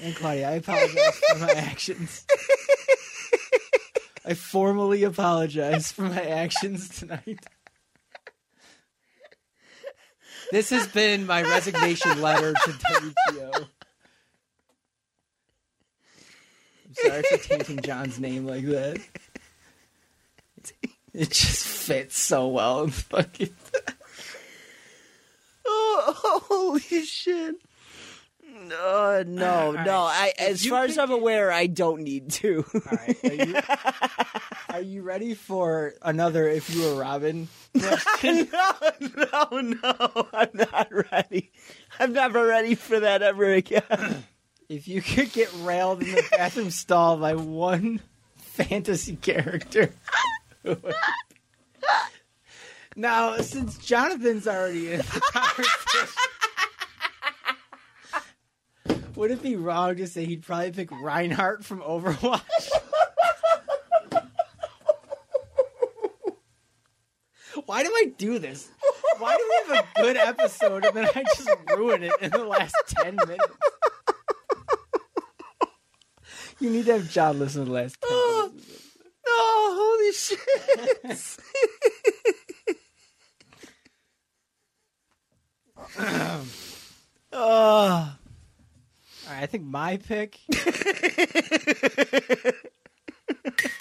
And Claudia, I apologize for my actions. I formally apologize for my actions tonight. This has been my resignation letter to WGO. I'm sorry for tainting John's name like that. It just fits so well. in Fucking *laughs* Oh, holy shit. Uh, no, no, right. no. I, as far as I'm aware, I don't need to. All right, are you, are you ready for another "If You Were Robin"? *laughs* no, no, no. I'm not ready. I'm never ready for that ever again. *clears throat* if you could get railed in the bathroom stall by one fantasy character. who would it be? now, since Jonathan's already in the conversation, would it be wrong to say he'd probably pick Reinhardt from Overwatch? Why do I do this? Why do we have a good episode and then I just ruin it in the last 10 minutes? You need to have John listen to the last 10 minutes. Oh, holy shit. oh, *laughs* All right, I think my pick. *laughs*